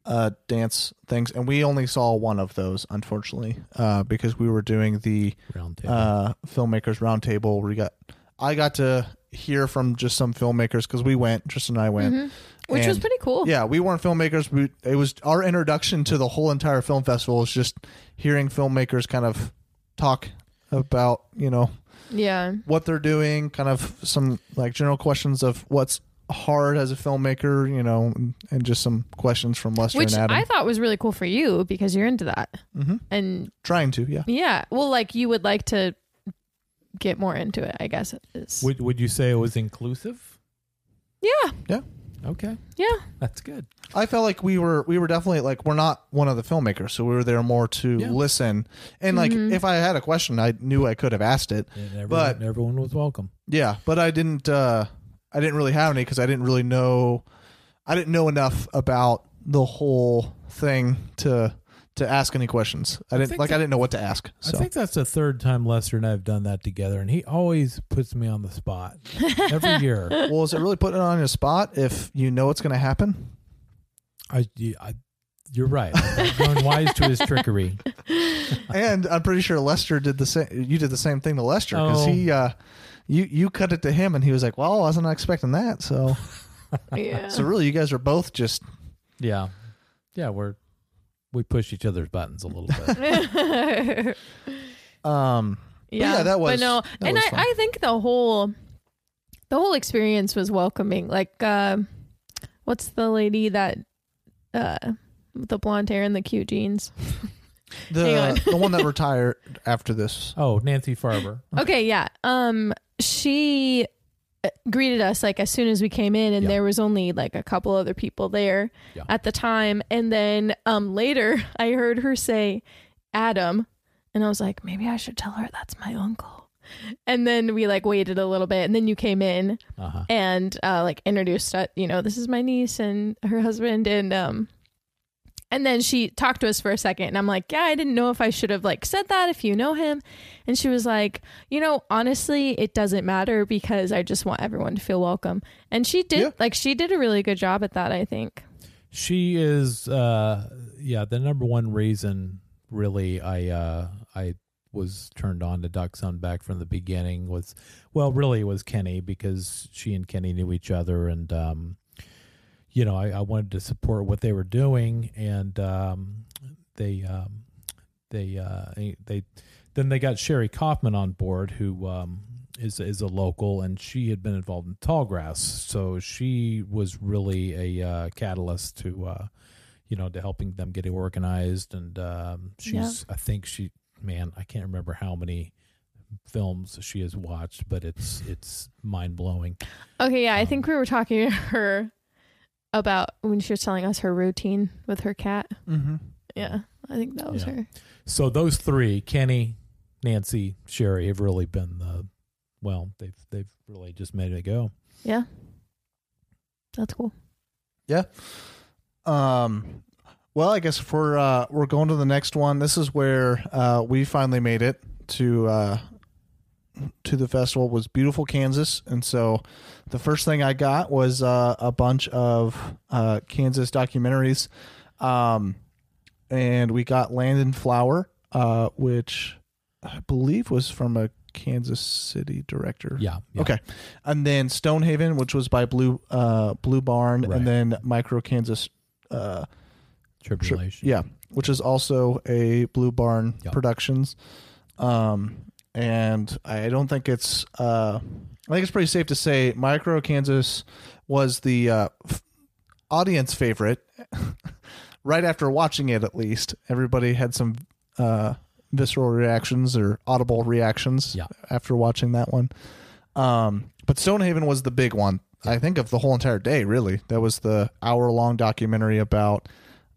uh, dance things, and we only saw one of those, unfortunately, uh, because we were doing the Round table. uh, filmmakers roundtable. Where we got, I got to hear from just some filmmakers because we went. Tristan and I went, Mhm. Which was pretty cool. Yeah, we weren't filmmakers. We it was our introduction to the whole entire film festival. Was just hearing filmmakers kind of talk about you know yeah. what they're doing, kind of some like general questions of what's hard as a filmmaker, you know, and, and just some questions from Lester Which and Adam. I thought was really cool for you because you're into that, Mhm. and Trying to, yeah. yeah, well, like you would like to get more into it. I guess is Would Would you say it was inclusive? yeah, Yeah. Okay, yeah. that's good. I felt like we were we were definitely like we're not one of the filmmakers, so we were there more to Yeah. listen. And like Mhm. if I had a question, I knew I could have asked it. And everyone, But- everyone was welcome. Yeah, but I didn't uh I didn't really have any because I didn't really know I didn't know enough about the whole thing to to ask any questions. I didn't think like I didn't know what to ask. So I think that's the third time Lester and I have done that together, and he always puts me on the spot every year. well, is it really putting it on your spot if you know it's going to happen? I, I, you're right. I'm going wise to his trickery. and I'm pretty sure Lester did the same. You did the same thing to Lester because Oh. he, uh, you you cut it to him, and he was like, "Well, I wasn't expecting that." So, Yeah. so really, you guys are both just Yeah, yeah, we're we push each other's buttons a little bit. um. but yeah, yeah, that was But no, that and was I, fun. I think the whole the whole experience was welcoming. Like, uh, what's the lady that uh, the blonde hair and the cute jeans? Hang on. the the one that retired after this. Oh, Nancy Farber. Okay, yeah. Um, she greeted us like as soon as we came in, and Yeah. there was only like a couple other people there Yeah. at the time. And then um later, I heard her say Adam, and I was like, maybe I should tell her that's my uncle. And then we like waited a little bit, and then you came in Uh-huh. and uh, like introduced. You know, this is my niece and her husband, and um. And then she talked to us for a second, and I'm like, "Yeah, I didn't know if I should have like said that if you know him." And she was like, "You know, honestly, it doesn't matter because I just want everyone to feel welcome." And she did, Yeah. like, she did a really good job at that. I think. She is, uh, yeah, the number one reason really I uh, I was turned on to Doc Sunback from the beginning was, well, really it was Kenny because she and Kenny knew each other and, um, you know, I, I wanted to support what they were doing and um, they um, they uh, they then they got Sherry Kaufman on board who um, is is a local and she had been involved in Tallgrass, so she was really a uh, catalyst to uh, you know to helping them get organized and um, she's I think she man I can't remember how many films she has watched, but it's it's mind blowing. Okay, yeah, I think we were talking to her about when she was telling us her routine with her cat. Mm-hmm. Yeah, I think that was Yeah. her. So those three, Kenny, Nancy, Sherry, have really been the well. They've they've really just made it go. Yeah, that's cool. Yeah. Um. Well, I guess if we're uh, we're going to the next one. This is where uh, we finally made it to uh, to the festival. Was beautiful Kansas, and so the first thing I got was uh, a bunch of uh, Kansas documentaries, um, and we got Land and Flower, uh, which I believe was from a Kansas City director. Yeah, yeah. Okay, and then Stonehaven, which was by Blue uh, Blue Barn, Right. and then Micro Kansas. Uh, Tri- yeah, which is also a Blue Barn Yep. Productions. Um, and I don't think it's. Uh, I think it's pretty safe to say Micro Kansas was the uh, f- audience favorite. right after watching it, at least everybody had some uh, visceral reactions or audible reactions Yeah. after watching that one. Um, but Stonehaven was the big one. I think of the whole entire day. Really, that was the hour-long documentary about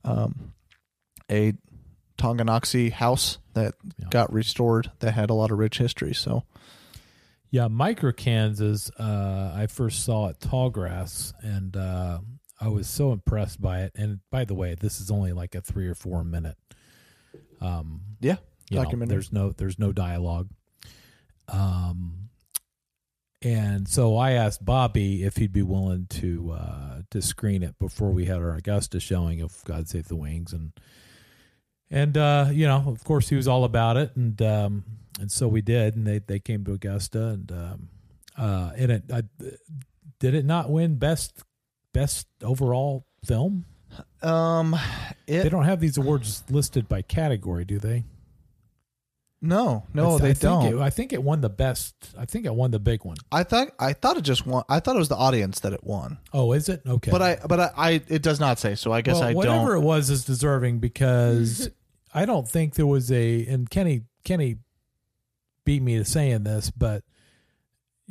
um, a Tonganoxie house that Yeah. got restored that had a lot of rich history. So Yeah, Micro Kansas. Uh, I first saw it at Tallgrass, and uh, I was so impressed by it. And by the way, this is only like a three or four minute. Um, yeah, you know, there's no there's no dialogue. Um, and so I asked Bobby if he'd be willing to uh, to screen it before we had our Augusta showing of God Save the Wings, and and uh, you know, of course, he was all about it, and um, and so we did, and they they came to Augusta, and um, uh, and it I, did it not win best best overall film. um, it, They don't have these awards listed by category, do they? No, no, I they I think don't. It, I think it won the best. I think it won the big one. I thought I thought it just won. I thought it was the audience that it won. Oh, is it okay? But I but I, I it does not say. So I guess well, I whatever don't. it was is deserving because I don't think there was a and Kenny Kenny beat me to saying this, but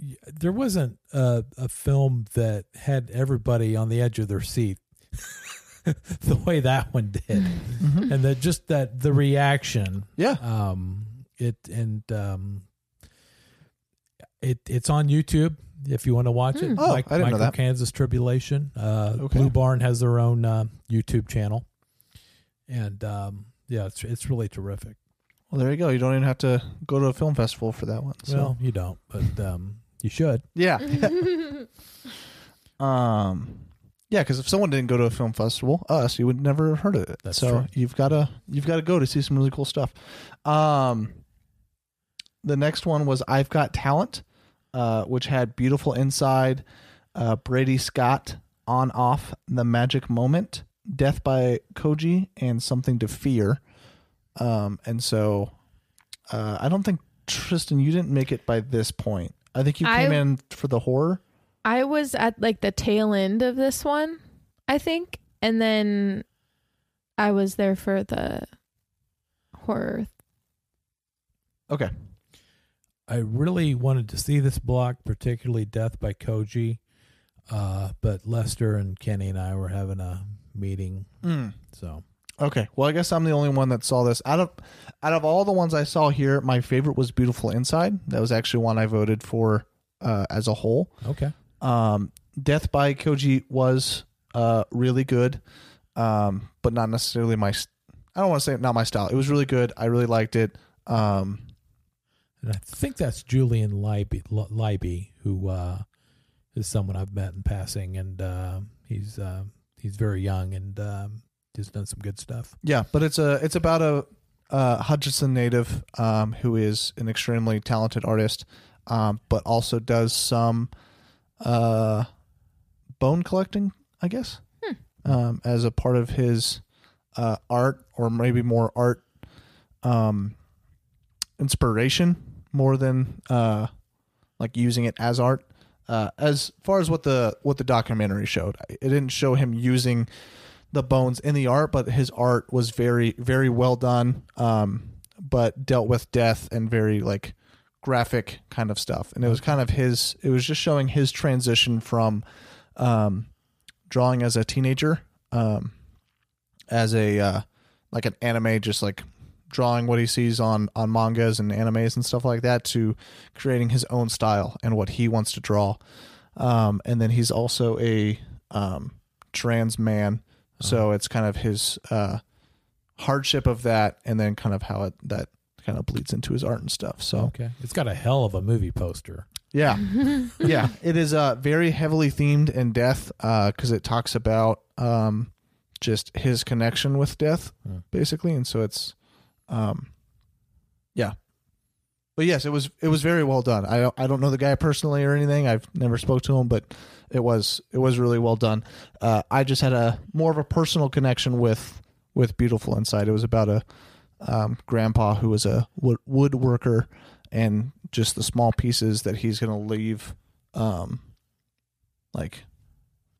y- there wasn't a, a film that had everybody on the edge of their seat the way that one did, Mm-hmm. and that just that the reaction, Yeah. um, it and um, It it's on YouTube if you want to watch it. Hmm. Oh, Mike- I didn't know that. Kansas Tribulation. Uh, Okay. Blue Barn has their own uh, YouTube channel, and um, yeah, it's it's really terrific. Well, there you go. You don't even have to go to a film festival for that one. So. Well, you don't, but um, you should. yeah. um, yeah, because if someone didn't go to a film festival, us, you would never have heard of it. That's so true. you've got to you've got to go to see some really cool stuff. Um, the next one was I've Got Talent, uh, which had Beautiful Inside, uh, Brady Scott, On Off, The Magic Moment, Death by Koji, and Something to Fear. Um, and so uh, I don't think Tristan, you didn't make it by this point. I think you came I- in for the horror. I was at like the tail end of this one, I think, and then I was there for the horror. Okay. I really wanted to see this block, particularly Death by Koji, uh, but Lester and Kenny and I were having a meeting, Mm. so Okay. Well, I guess I'm the only one that saw this. Out of out of all the ones I saw here, my favorite was Beautiful Inside. That was actually one I voted for uh, as a whole. okay. Um, Death by Koji was uh, really good, um, but not necessarily my. I don't want to say not my style. It was really good. I really liked it. Um, And I think that's Julian Leiby, L- Leiby who uh, is someone I've met in passing, and uh, he's uh, he's very young and um, he's done some good stuff. Yeah, but it's a it's about a uh, Hutchinson native um, who is an extremely talented artist, um, but also does some uh, bone collecting, I guess, um, as a part of his uh, art, or maybe more art um, inspiration more than uh, like using it as art. Uh, as far as what the what the documentary showed, it didn't show him using the bones in the art, but his art was very very well done. Um, but dealt with death and very like graphic kind of stuff, and it was kind of his. It was just showing his transition from um, drawing as a teenager, um, as a uh, like an anime, just like drawing what he sees on on mangas and animes and stuff like that to creating his own style and what he wants to draw. Um, and then he's also a um, trans man, so it's kind of his uh, hardship of that, and then kind of how it that kind of bleeds into his art and stuff. So Okay, it's got a hell of a movie poster. yeah, yeah, it is uh very heavily themed in death because it talks about um just his connection with death Hmm. basically, and so it's um yeah. But yes, it was it was very well done. I don't I don't know the guy personally or anything. I've never spoke to him, but it was it was really well done. Uh, I just had a more of a personal connection with with Beautiful Inside. It was about a um, grandpa who was a wood, woodworker and just the small pieces that he's going to leave um, like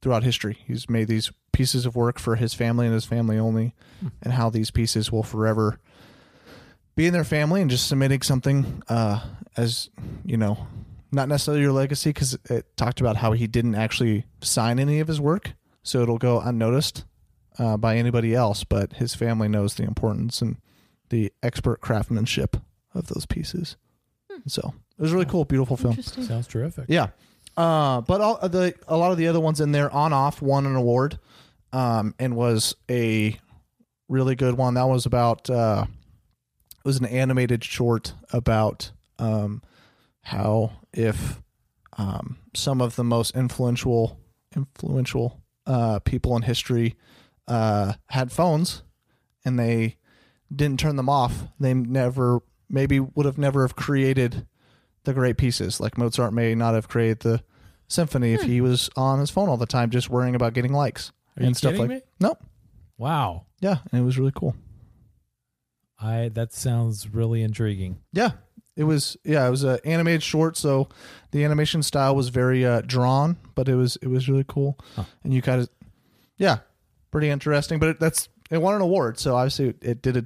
throughout history. He's made these pieces of work for his family and his family only, and how these pieces will forever be in their family and just submitting something uh, as you know, not necessarily your legacy because it talked about how he didn't actually sign any of his work, so it'll go unnoticed uh, by anybody else, but his family knows the importance and the expert craftsmanship of those pieces. So it was a really cool, beautiful film. Sounds terrific. Yeah. Uh, but all the a lot of the other ones in there on off won an award, um, and was a really good one. That was about uh, it was an animated short about um, how if um, some of the most influential influential uh, people in history uh, had phones and they didn't turn them off, they never maybe would have never have created the great pieces. Like Mozart may not have created the symphony if he was on his phone all the time, just worrying about getting likes Are and stuff like. me? Nope. Wow, Yeah, and it was really cool. I that sounds really intriguing. Yeah, it was. Yeah, it was an animated short, so the animation style was very uh, drawn, but it was it was really cool, and you kind of, yeah, pretty interesting. But it, that's it won an award, so obviously it, it did a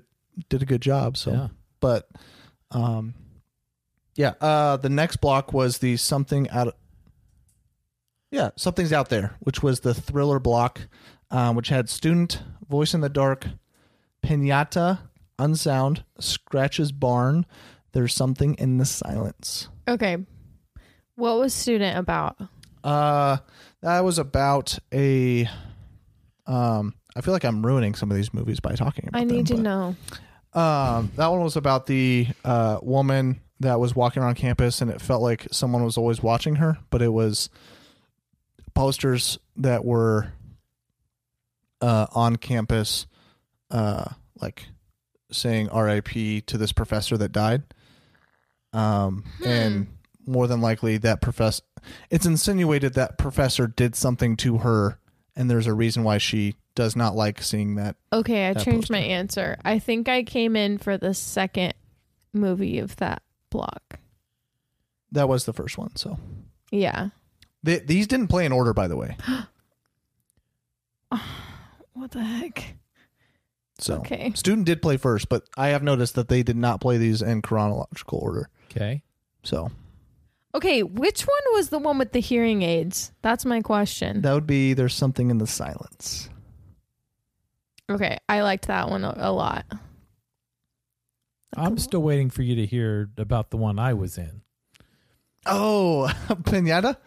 did a good job. So, Yeah. but, um, yeah. Uh, the next block was the something out. Yeah, something's out there, which was the thriller block, um, which had student, voice in the dark, pinata, unsound, scratches barn. There's something in the silence. Okay. What was student about? Uh, that was about a. Um, I feel like I'm ruining some of these movies by talking about I need to them, know. but, Um, that one was about the uh, woman that was walking around campus, and it felt like someone was always watching her, but it was posters that were uh, on campus, uh, like saying "R.I.P." to this professor that died. Um, and more than likely, that professor, it's insinuated that professor did something to her, and there's a reason why she does not like seeing that. Okay, I that changed my answer. I think I came in for the second movie of that block. That was the first one. So Yeah. they, these didn't play in order, by the way. What the heck? So Okay. student did play first, but I have noticed that they did not play these in chronological order. Okay. So Okay, which one was the one with the hearing aids? That's my question. that would be there's something in the silence. Okay, I liked that one a, a lot. I'm still waiting for you to hear about the one I was in. Oh, Pinata.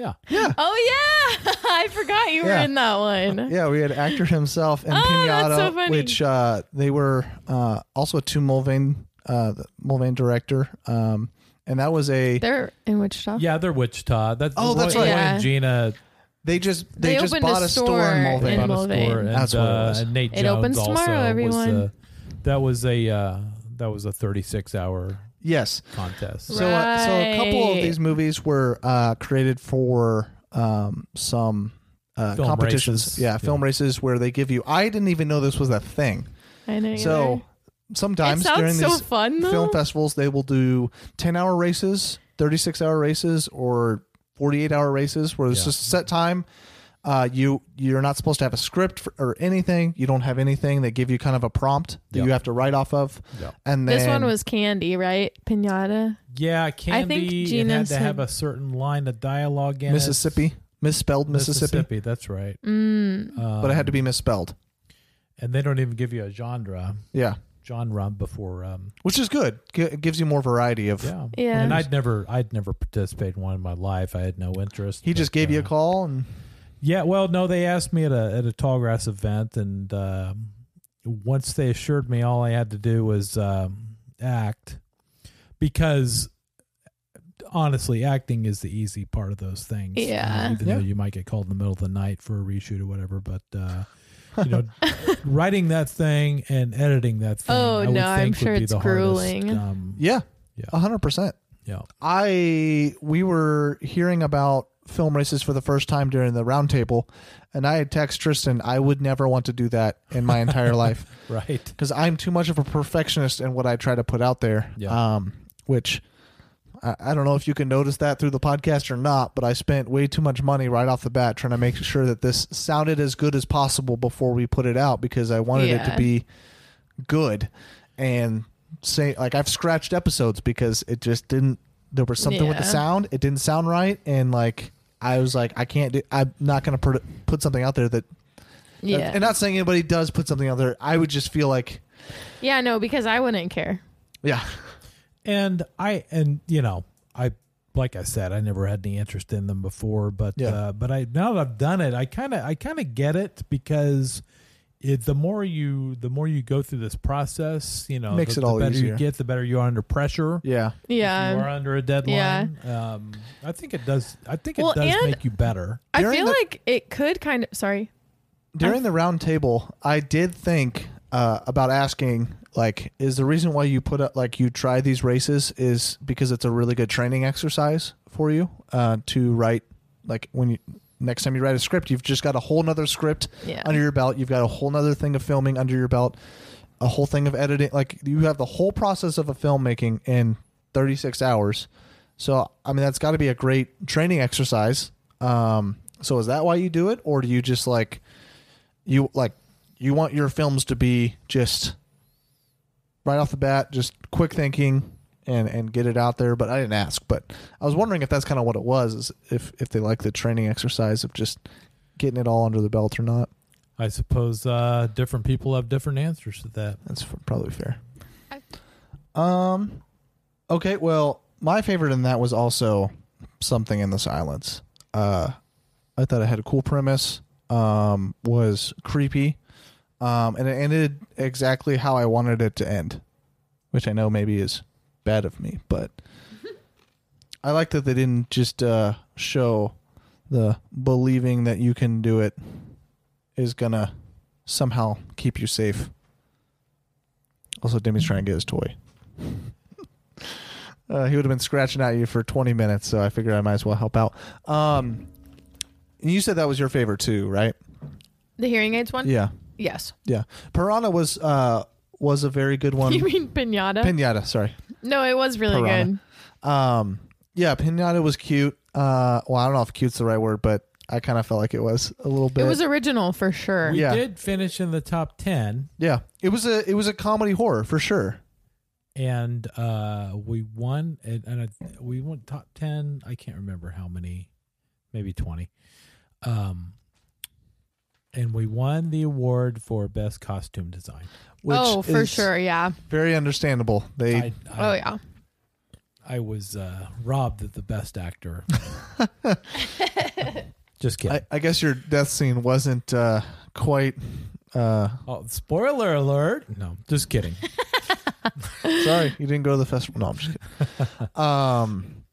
Yeah. Yeah. Oh yeah, I forgot you were in that one. Yeah, we had actor himself and Oh, Pinata, that's so funny. which uh, they were uh, also a two Mulvane, uh, the Mulvane director, um, and that was a They're in Wichita. Yeah, they're Wichita. That's Oh, that's Roy, right. Roy Yeah. and Gina. they just they, They just opened a bought a store, store in in Mulvane. bought a Mulvane. store, and, That's what it uh, was. and Nate It Jones opens also tomorrow, was everyone. a- that was a uh, that was a 36 hour Yes. contest. So, uh, so a couple of these movies were uh, created for um, some uh, Film competitions. races. Yeah, Yeah. film races where they give you. I didn't even know this was a thing. I know. So sometimes It sounds during so these fun, though. film festivals, they will do ten-hour races, thirty-six-hour races, or forty-eight hour races where it's Yeah. just a set time. Uh, you you're not supposed to have a script for, or anything. You don't have anything. They give you kind of a prompt that Yep. you have to write off of. Yep. And then this one was Candy, right? Pinata. Yeah, Candy. I think Gina it had to said- have a certain line of dialogue in it. Mississippi, misspelled Mississippi, Mississippi. That's right. Mm. Um, but it had to be misspelled. and they don't even give you a genre Yeah, genre before. Um, which is good. G- It gives you more variety of. yeah, Yeah. And I'd never, I'd never participated in one in my life. I had no interest. He just but, gave you a uh, call and Yeah, well, no, they asked me at a at a Tallgrass event, and um, once they assured me all I had to do was um, act, because honestly, acting is the easy part of those things. uh, Yeah. even Yeah. though you might get called in the middle of the night for a reshoot or whatever, but. Uh, you know, writing that thing and editing that thing. Oh, I would no, I'm sure it's grueling. Hardest. Um, yeah, Yeah. a hundred percent. yeah. I we were hearing about film races for the first time during the roundtable, and I had text Tristan. I would never want to do that in my entire life Right. because I'm too much of a perfectionist in what I try to put out there. Yeah. Um, which I, I don't know if you can notice that through the podcast or not, but I spent way too much money right off the bat trying to make sure that this sounded as good as possible before we put it out because I wanted it Yeah. to be good and say like I've scratched episodes because it just didn't there was something with the Yeah. sound it didn't sound right and like I was like I can't do I'm not going to put put something out there that Yeah. and not saying anybody does put something out there I would just feel like yeah, no, because I wouldn't care. yeah and I and you know I like I said I never had any interest in them before, but Yeah. uh, but I now that I've done it, I kind of I kind of get it because it, the more you the more you go through this process, you know, Makes the, it all the better easier. you get, the better you are under pressure. yeah If you are under a deadline. Um, I think it does. I think it does make you better. I During feel the- like it could kind of. Sorry. during the round table I did think uh, about asking like is the reason why you put up like you try these races is because it's a really good training exercise for you uh, to write like when you next time you write a script you've just got a whole nother script Yeah. under your belt. You've got a whole nother thing of filming under your belt a whole thing of editing. Like you have the whole process of a filmmaking in 36 hours. So i mean that's got to be a great training exercise. Um, so is that why you do it? Or do you just like you like you want your films to be just right off the bat just quick thinking and and get it out there but i didn't ask but i was wondering if that's kind of what it was is if if they like the training exercise of just getting it all under the belt or not I suppose uh, different people have different answers to that. that's probably fair um okay well my favorite in that was also something in the silence. Uh, I thought it had a cool premise. Um, was creepy, um, and it ended exactly how I wanted it to end, which I know maybe is bad of me, but I like that they didn't just uh, show the believing that you can do it is gonna somehow keep you safe. Also, Demi's trying to get his toy. Uh, he would have been scratching at you for 20 minutes, so I figured I might as well help out. Um, you said that was your favorite too, right? The hearing aids one? Yeah, Yes. yeah. Piranha was uh was a very good one. you mean pinata? Pinata, sorry. no, it was really Piranha. good. Um, yeah, Pinata was cute. Uh, well, I don't know if cute's the right word, but I kind of felt like it was a little bit. It was original for sure. We Yeah. did finish in the top ten, yeah, it was a it was a comedy horror for sure. and uh, we won. And, and I, we went top ten. I can't remember how many, maybe twenty. Um, and we won the award for best costume design. Which oh, for is sure. Yeah. very understandable. They I, I, oh, yeah. I was uh, robbed of the best actor. Just kidding. I, I guess your death scene wasn't uh, quite. Uh, oh, spoiler alert! No, just kidding. sorry, you didn't go to the festival. No, I'm just kidding. um,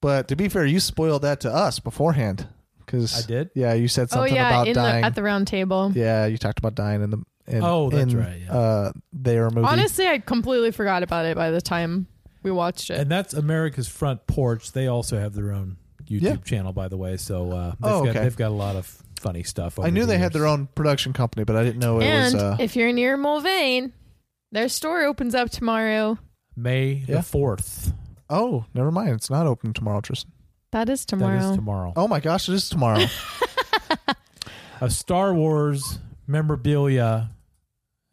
but to be fair, you spoiled that to us beforehand. Because I did? Yeah, you said Oh, something yeah. about In the, dying. at the round table. yeah, you talked about dying in the. In, Oh, that's in, right, yeah. Uh, their movie. Honestly, I completely forgot about it by the time we watched it. and that's America's Front Porch. They also have their own YouTube Yeah. channel, by the way. So uh, they've, Oh, got, okay. they've got a lot of funny stuff. I knew the they had their own production company, but I didn't know it And was. Uh, if you're near Mulvane, their store opens up tomorrow. May Yeah. the fourth. oh, never mind. It's not open tomorrow, Tristan. That is tomorrow. That is tomorrow. Oh my gosh, it is tomorrow. A Star Wars memorabilia,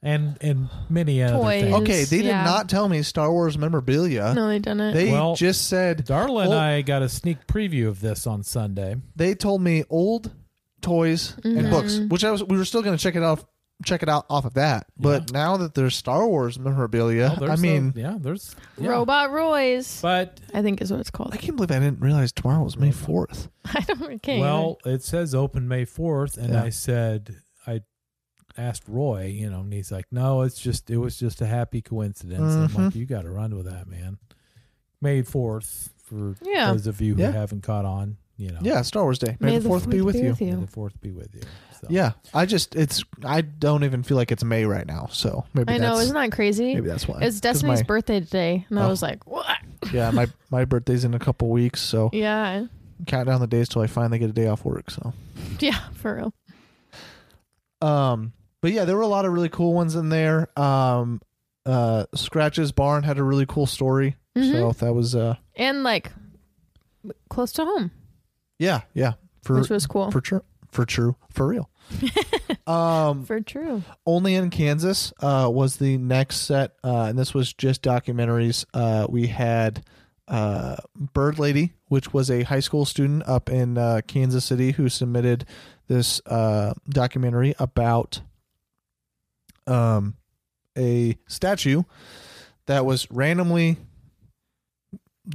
and and many other Toys. things. okay, they did not tell me Star Wars memorabilia. No, they didn't. They Well, just said Darla and Well- I got a sneak preview of this on Sunday. they told me old toys and Mhm. books, which I was we were still going to check it out check it out off of that. But now that there's Star Wars memorabilia, Oh, there's I mean, a- yeah, there's yeah. Robot Roy's, But I think is what it's called. I can't believe I didn't realize tomorrow was May fourth. I don't care. well, it says open May fourth, and Yeah. I said I asked Roy, you know, and he's like, "No, it's just it was just a happy coincidence." I'm like, Mhm. "You got to run with that, man." May fourth for Yeah. those of you who Yeah. haven't caught on, you know. Yeah, Star Wars Day. May, May the fourth be with you. May the fourth be with you. So. Yeah, I just it's I don't even feel like it's May right now, so maybe I know, that's, isn't that crazy? maybe that's why. it's Destiny's my- birthday today, and I Oh. was like, "What?" Yeah, my my birthday's in a couple weeks, so Yeah, count down the days till I finally get a day off work. So, yeah, for real. um, but yeah, there were a lot of really cool ones in there. Um, uh, Scratch's Barn had a really cool story, so Mhm. that was uh, And like close to home, yeah, yeah, for which was cool. for true, for true, for real. um, For true. Only in Kansas uh, was the next set, uh, and this was just documentaries. Uh, we had uh, Bird Lady, which was a high school student up in uh, Kansas City who submitted this uh, documentary about um, a statue that was randomly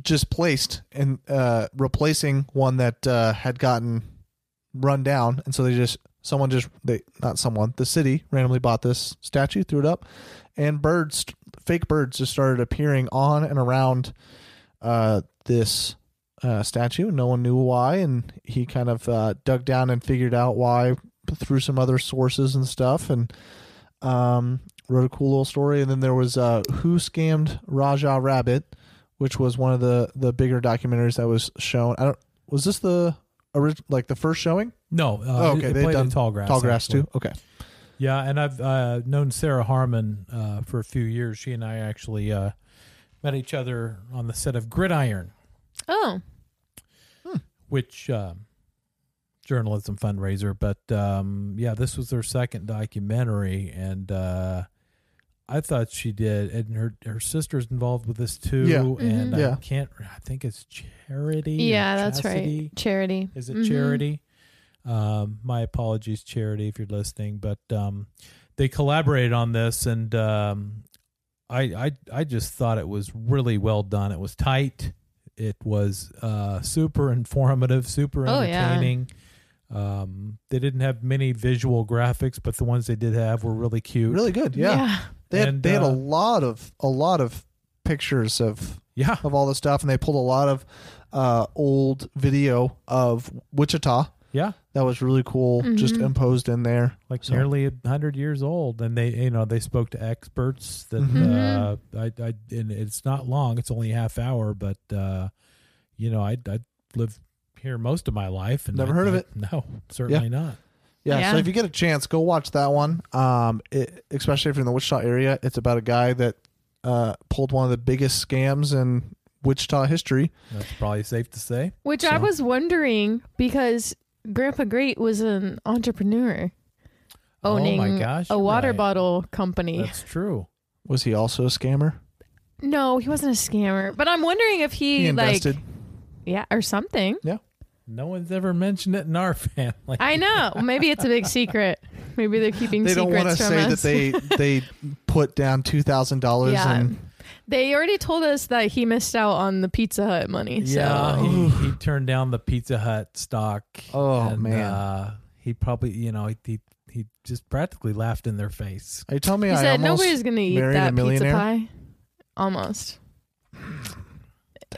just placed and uh, replacing one that uh, had gotten run down, and so they just someone just they not someone the city randomly bought this statue, threw it up, and birds, fake birds, just started appearing on and around uh, this uh, statue. No one knew why, and he kind of uh, dug down and figured out why through some other sources and stuff, and um, wrote a cool little story. And then there was uh, Who Scammed Raja Rabbit, which was one of the the bigger documentaries that was shown. I don't was this the orig- like the first showing? No, uh, oh, okay, it they've played done in Tallgrass. Tallgrass actually. too. Okay, Yeah, and I've uh, known Sarah Harmon uh, for a few years. She and I actually uh, met each other on the set of Gridiron, Oh, which um, journalism fundraiser. But um, yeah, this was her second documentary, and uh, I thought she did. And her her sister's involved with this too. Yeah. and Mhm. Yeah. I can't. I think it's Charity. yeah, that's right. Charity. Is it Mhm. charity? Um, my apologies, charity, if you're listening. But um, they collaborated on this, and um, I, I I just thought it was really well done. It was tight. It was uh, super informative, super Oh, yeah. entertaining. Um, they didn't have many visual graphics, but the ones they did have were really cute. Really good. Yeah. Yeah. They had And, they had a uh, lot of a lot of pictures of yeah of all the stuff, and they pulled a lot of uh, old video of Wichita. Yeah. That was really cool, just Mhm. imposed in there. like So- nearly a hundred years old, and they you know they spoke to experts that Mhm. uh, I I and it's not long; it's only a half hour, but uh, you know I I lived here most of my life and Never I- heard of I- it. No, certainly not. Yeah, Yeah. so if you get a chance, go watch that one. Um, it, especially if you're in the Wichita area, it's about a guy that uh, pulled one of the biggest scams in Wichita history. That's probably safe to say. Which I was wondering because Grandpa Great was an entrepreneur Oh my owning gosh, a you're water right. bottle company. That's true. Was he also a scammer? no, he wasn't a scammer, but I'm wondering if he, He like invested. yeah or something. Yeah. No one's ever mentioned it in our family. I know. Maybe it's a big secret. Maybe they're keeping They don't want to say us. that they they put down two thousand dollars Yeah. and They already told us that he missed out on the Pizza Hut money. Yeah, So he, he turned down the Pizza Hut stock. Oh, and, man. uh, he probably you know he he just practically laughed in their face. Are you telling me he I said almost nobody's gonna eat that pizza pie. Almost.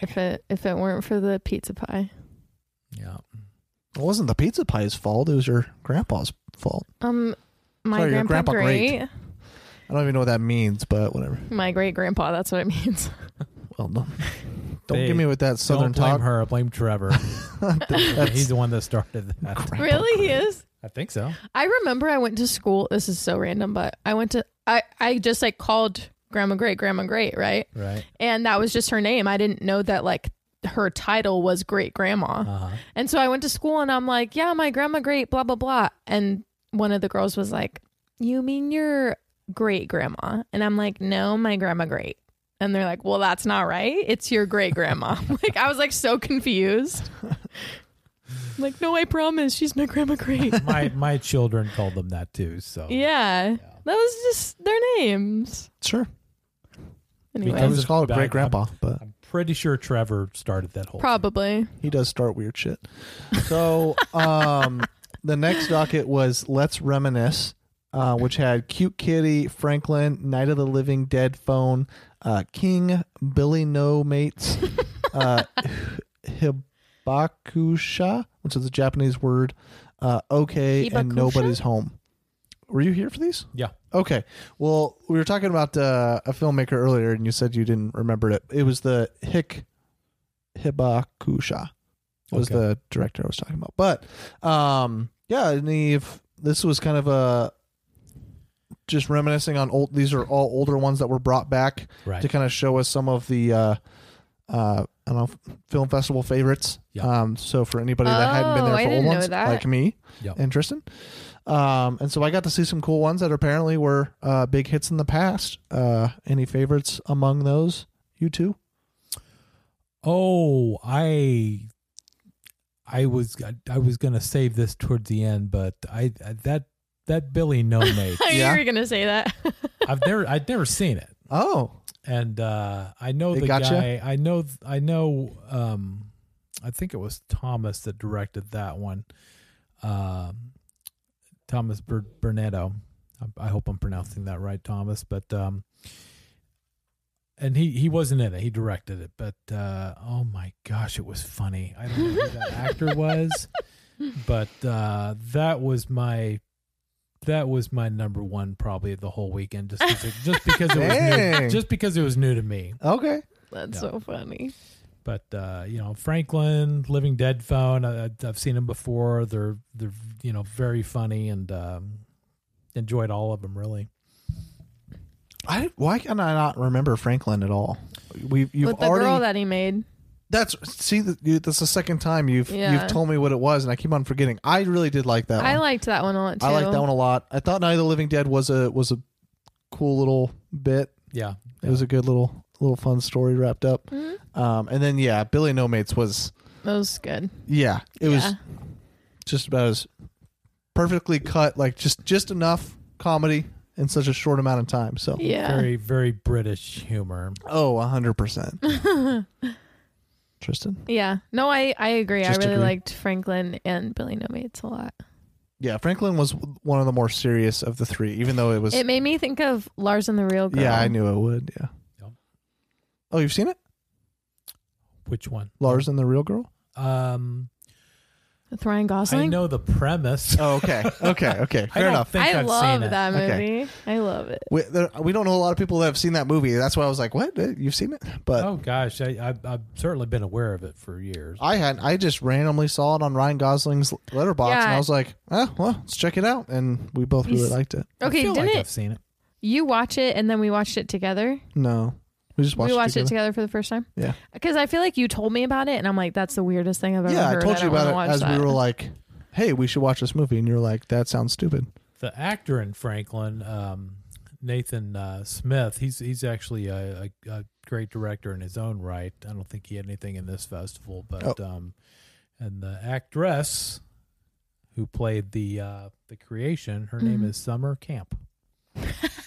If it if it weren't for the pizza pie. Yeah. It wasn't the pizza pie's fault. It was your grandpa's fault. Um my Sorry, grandpa grandpa great. great. I don't even know what that means, but whatever. My great grandpa, that's what it means. Well, no. Don't Hey, give me with that southern don't blame talk. her. Blame Trevor. He's the one that started that. really? He is? I think so. I remember I went to school. This is so random, but I went to I I just like called grandma great grandma great, right? Right. And that was just her name. I didn't know that like her title was great grandma. Uh-huh. And so I went to school and I'm like, yeah, my grandma great, blah blah blah. And one of the girls was like, "You mean your great grandma?" And I'm like, "No, my grandma great." And they're like, "Well, that's not right. It's your great grandma." like I was like so confused. Like, "No, I promise, she's my grandma great." my my children called them that too. So yeah, that was just their names. Sure. Anyway, I was called back- great grandpa, but I'm pretty sure Trevor started that whole. probably. he does start weird shit. So, um, the next docket was Let's Reminisce, uh, which had Cute Kitty, Franklin, Night of the Living Dead Phone, uh, King, Billy No Mates, uh, Hibakusha, which is a Japanese word, uh, okay, and Nobody's Home. Were you here for these? Yeah. Okay. Well, we were talking about uh, a filmmaker earlier, and you said you didn't remember it. It was the Hik Hibakusha was Okay. the director I was talking about. But um, yeah, and if this was kind of a just reminiscing on old. These are all older ones that were brought back Right. to kind of show us some of the. Uh, uh, I don't know, film festival favorites. Yeah. Um, so for anybody that hadn't been Oh, there for old ones, that. like me Yep. and Tristan, um, and so I got to see some cool ones that apparently were uh, big hits in the past. Uh, any favorites among those? You two? Oh, I I was I was gonna save this towards the end, but I that that Billy No Mate. I knew Yeah. you were gonna say that. I've never I'd never seen it, Oh, and uh, I know It the gotcha? guy. I know I know. Um, I think it was Thomas that directed that one. Um, Thomas Ber- Bernetto. I, I hope I'm pronouncing that right, Thomas. But um, and he he wasn't in it. He directed it, but uh, oh my gosh, it was funny. I don't know who that actor was, but uh, that was my that was my number one probably the whole weekend just 'cause it, just because it was new, just because it was new to me. okay. That's Yeah. so funny. But uh, you know, Franklin, Living Dead Phone, I, I've seen them before. They're they're you know very funny and um, enjoyed all of them really. I why can I not remember Franklin at all? We you've With the already girl that he made. that's see that's the second time you've Yeah. you've told me what it was, and I keep on forgetting. I really did like that. I one. liked that one a lot too. I liked that one a lot. I thought Night of the Living Dead was a was a cool little bit. Yeah, It was a good little little fun story wrapped up. Mhm. Um, and then yeah, Billy No Mates was That was good. yeah, it was just about as perfectly cut, like just just enough comedy in such a short amount of time. So Yeah. very very British humor. oh, a hundred percent. Tristan. Yeah. No, I I agree. Just I really agree. liked Franklin and Billy No Mates a lot. Yeah, Franklin was one of the more serious of the three, even though it was. It made me think of Lars and the Real Girl. yeah, I knew it would. Yeah. Oh, you've seen it, Which one? Lars and the Real Girl? Um, With Ryan Gosling. I know the premise. Oh, okay, okay, okay. I Fair don't enough. think I I've love seen it. that Okay. movie. I love it. We, there, we don't know a lot of people that have seen that movie. That's why I was like, "What? You've seen it?" But Oh gosh, I, I I've certainly been aware of it for years. I had I just randomly saw it on Ryan Gosling's letterbox, and Yeah. I was like, "Oh, well, let's check it out." And we both really He's- liked it. I Okay, feel didn't like it? I've seen it. You watch it and then we watched it together. No, we just watched. we watched it it together. together for the first time. Yeah, Because I feel like you told me about it, and I'm like, that's the weirdest thing I've ever yeah. I heard. told you don't about it watch as we were like, "Hey, we should watch this movie," and you're like, "That sounds stupid." The actor in Franklin, um, Nathan uh, Smith, he's he's actually a, a, a great director in his own right. I don't think he had anything in this festival, but Oh. um, and the actress who played the uh, the creation, her name Mhm. is Summer Camp.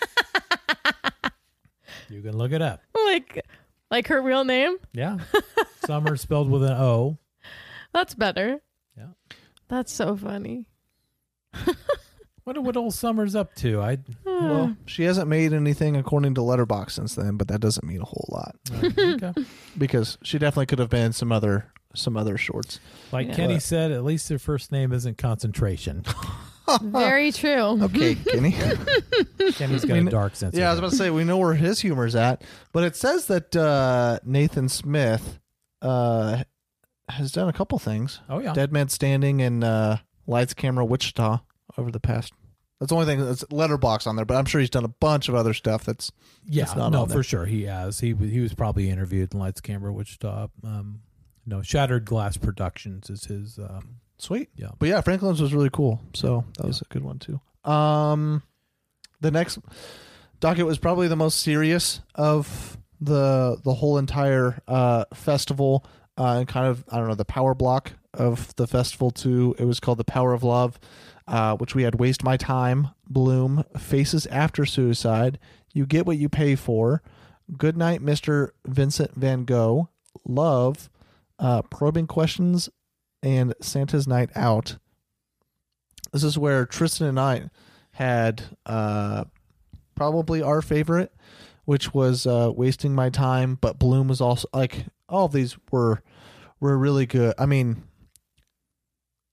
you can look it up. like, like her real name. Yeah, Summer spelled with an O. That's better. Yeah. That's so funny. What what old Summer's up to? I hmm. Well, she hasn't made anything according to Letterboxd since then, but that doesn't mean a whole lot okay. because she definitely could have been some other some other shorts. Like Yeah. Kenny But- said, at least their first name isn't concentration. Very true. Okay, Kenny. Kenny's got I a mean, dark sense. Yeah, I was about to say we know where his humor's at, but it says that uh, Nathan Smith uh, has done a couple things. Oh yeah. Dead Man Standing and uh, Lights Camera Wichita over the past. That's the only thing that's letterbox on there, but I'm sure he's done a bunch of other stuff. That's Yeah, that's not no, on for sure he has. He he was probably interviewed in Lights Camera Wichita. Um, no, Shattered Glass Productions is his. Um, sweet. yeah, But yeah, Franklin's was really cool, so that was a good one too. Um, the next docket was probably the most serious of the the whole entire uh, festival, uh, and kind of I don't know the power block of the festival too. It was called the Power of Love, uh, which we had Waste My Time, Bloom, Faces After Suicide, You Get What You Pay For, Good Night, Mister Vincent Van Gogh, Love, uh, Probing Questions, and Santa's Night Out. This is where Tristan and I had uh, probably our favorite, which was uh, Wasting My Time, but Bloom was also like all of these were were really good. I mean,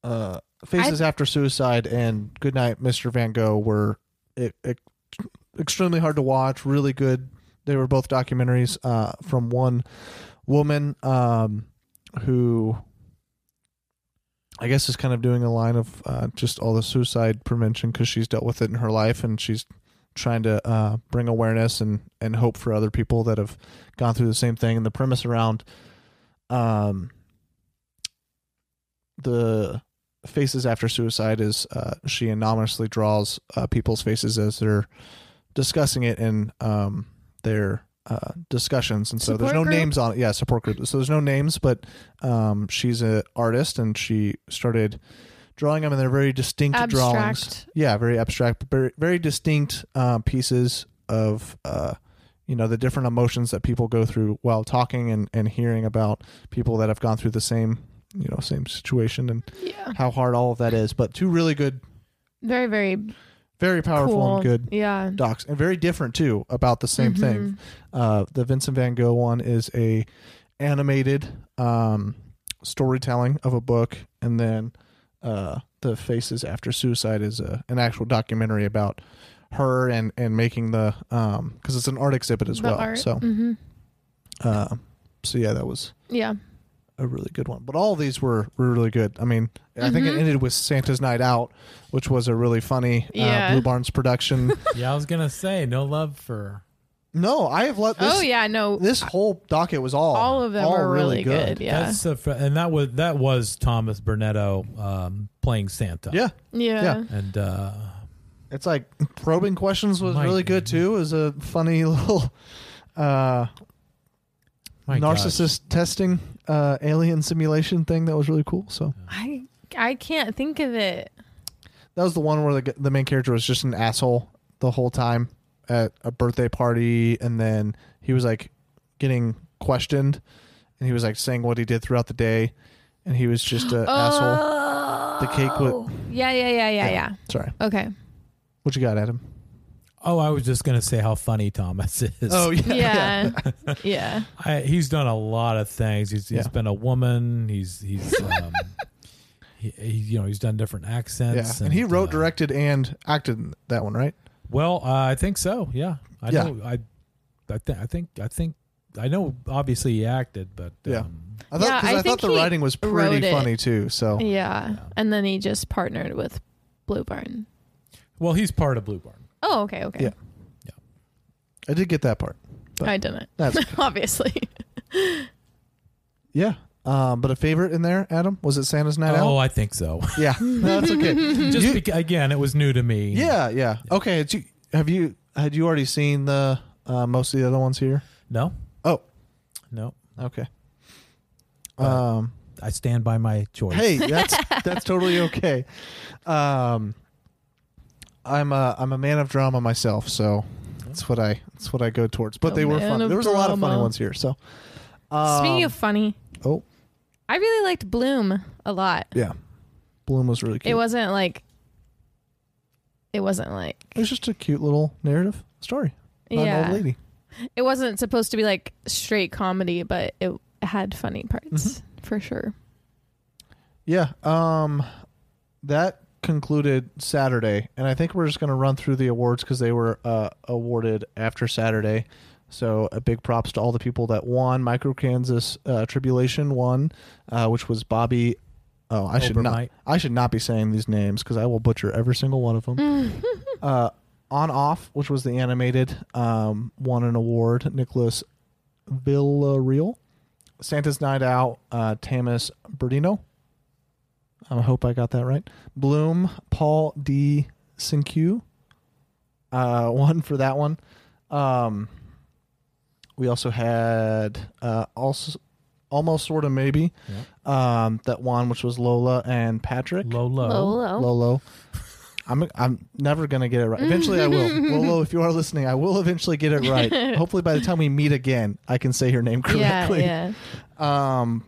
uh, Faces After Suicide and Goodnight, Mr. Van Gogh were e- e- extremely hard to watch. Really good. They were both documentaries uh, from one woman um, who I guess is kind of doing a line of uh, just all the suicide prevention because she's dealt with it in her life and she's trying to uh, bring awareness and, and hope for other people that have gone through the same thing. And the premise around um, the faces after suicide is uh, she anonymously draws uh, people's faces as they're discussing it in um, their uh, discussions, and so there's no group? names on it. Yeah, support group. So there's no names, but um, she's an artist, and she started drawing them, and they're very distinct drawings. Yeah, very abstract, but very very distinct uh, pieces of uh, you know the different emotions that people go through while talking and and hearing about people that have gone through the same you know same situation and Yeah. how hard all of that is. But two really good, Very, very very powerful cool. and good Yeah. docs and very different too about the same thing Mhm. uh the vincent van gogh one is a animated um storytelling of a book and then uh the faces after suicide is a, an actual documentary about her and and making the um because it's an art exhibit as The well art. so Mhm. uh, so yeah that was Yeah. A really good one. But all of these were, were really good. I mean, I think it Mhm. ended with Santa's Night Out, which was a really funny Yeah. uh, Blue Barns production. yeah, I was gonna say no love for. no, I have let this. oh yeah. No. This whole docket was all All of them all were really good, yeah. That's a, fr- and that was that was Thomas Burnetto um, playing Santa. Yeah, Yeah. Yeah. and uh, it's like probing questions was My- really good too. It was a funny little uh, My narcissist testing uh, alien simulation thing that was really cool. So I I can't think of it. that was the one where the the main character was just an asshole the whole time at a birthday party, and then he was like getting questioned and he was like saying what he did throughout the day, and he was just an asshole. The cake with Oh, yeah, yeah, yeah, yeah, yeah. Sorry, Okay. what you got, Adam? Oh, I was just going to say how funny Thomas is. Oh yeah, Yeah. yeah. I, he's done a lot of things. He's, he's Yeah. been a woman. He's he's um, he, he, you know he's done different accents. yeah. accents. And he wrote, uh, directed, and acted in that one, right? Well, uh, I think so. Yeah, I Yeah. know. I I, th- I think I think I know. Obviously, he acted, but Yeah. um, I thought Yeah, I I, thought the writing was wrote pretty it. funny too. So Yeah. And then he just partnered with Blue Barn. well, he's part of Blue Barn. Oh, okay, okay. Yeah. yeah. I did get that part. But I didn't. That's Obviously. yeah. Um, but a favorite in there, Adam, was it Santa's Night Oh, I think so. Yeah, no, that's okay. Just You- beca- again, it was new to me. yeah, yeah. Okay, had you, have you had you already seen the uh, most of the other ones here? No, Oh, no. okay. Um, I stand by my choice. hey, that's that's totally okay. Um, I'm a I'm a man of drama myself, so that's what I that's what I go towards. But A they were man fun. of There was a lot of funny drama. ones here. So, um, Speaking of funny, oh I really liked Bloom a lot. yeah, Bloom was really cute. It wasn't like it wasn't like It was just a cute little narrative story. About an yeah. old lady. It wasn't supposed to be like straight comedy, but it had funny parts Mm-hmm. for sure. Yeah. Um, that concluded Saturday, and I think we're just going to run through the awards because they were uh, awarded after Saturday. So a big props to all the people that won. Micro Kansas uh, Tribulation won, uh, which was Bobby. Oh, I should not. I should not be saying these names because I will butcher every single one of them. uh, on off, which was the animated, um, won an award. Nicholas Villarreal. Santa's Night Out, uh, Tamas Berdino. I hope I got that right. Bloom, Paul D. Sinque. Uh, one for that one. Um, we also had uh, also almost sort of maybe um, that one, which was Lola and Patrick. Lolo. Lolo. Lolo. I'm I'm never gonna get it right. Eventually, I will. Lolo, if you are listening, I will eventually get it right. Hopefully, by the time we meet again, I can say your name Yeah, correctly. yeah. Um,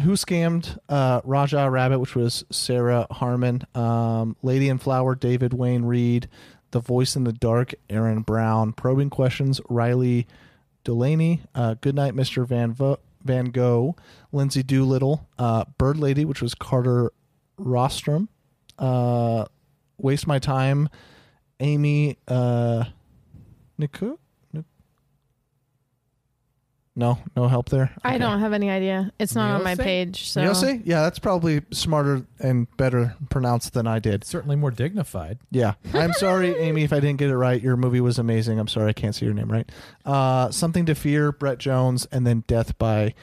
who scammed uh, Raja Rabbit, which was Sarah Harmon. Um, Lady in Flower, David Wayne Reed. The Voice in the Dark, Aaron Brown. Probing Questions, Riley Delaney. Uh, Goodnight, Mr. Van Vo- Van Gogh. Lindsay Doolittle. Uh, Bird Lady, which was Carter Rostrom. Uh, Waste My Time, Amy uh. Nik- No, no help there. I don't have any idea. It's not on my Nielsen? page. So Nielsen? Yeah, that's probably smarter and better pronounced than I did. Certainly more dignified. Yeah. I'm sorry, Amy, if I didn't get it right. Your movie was amazing. I'm sorry I can't say your name right. Uh, Something to Fear, Brett Jones, and then Death by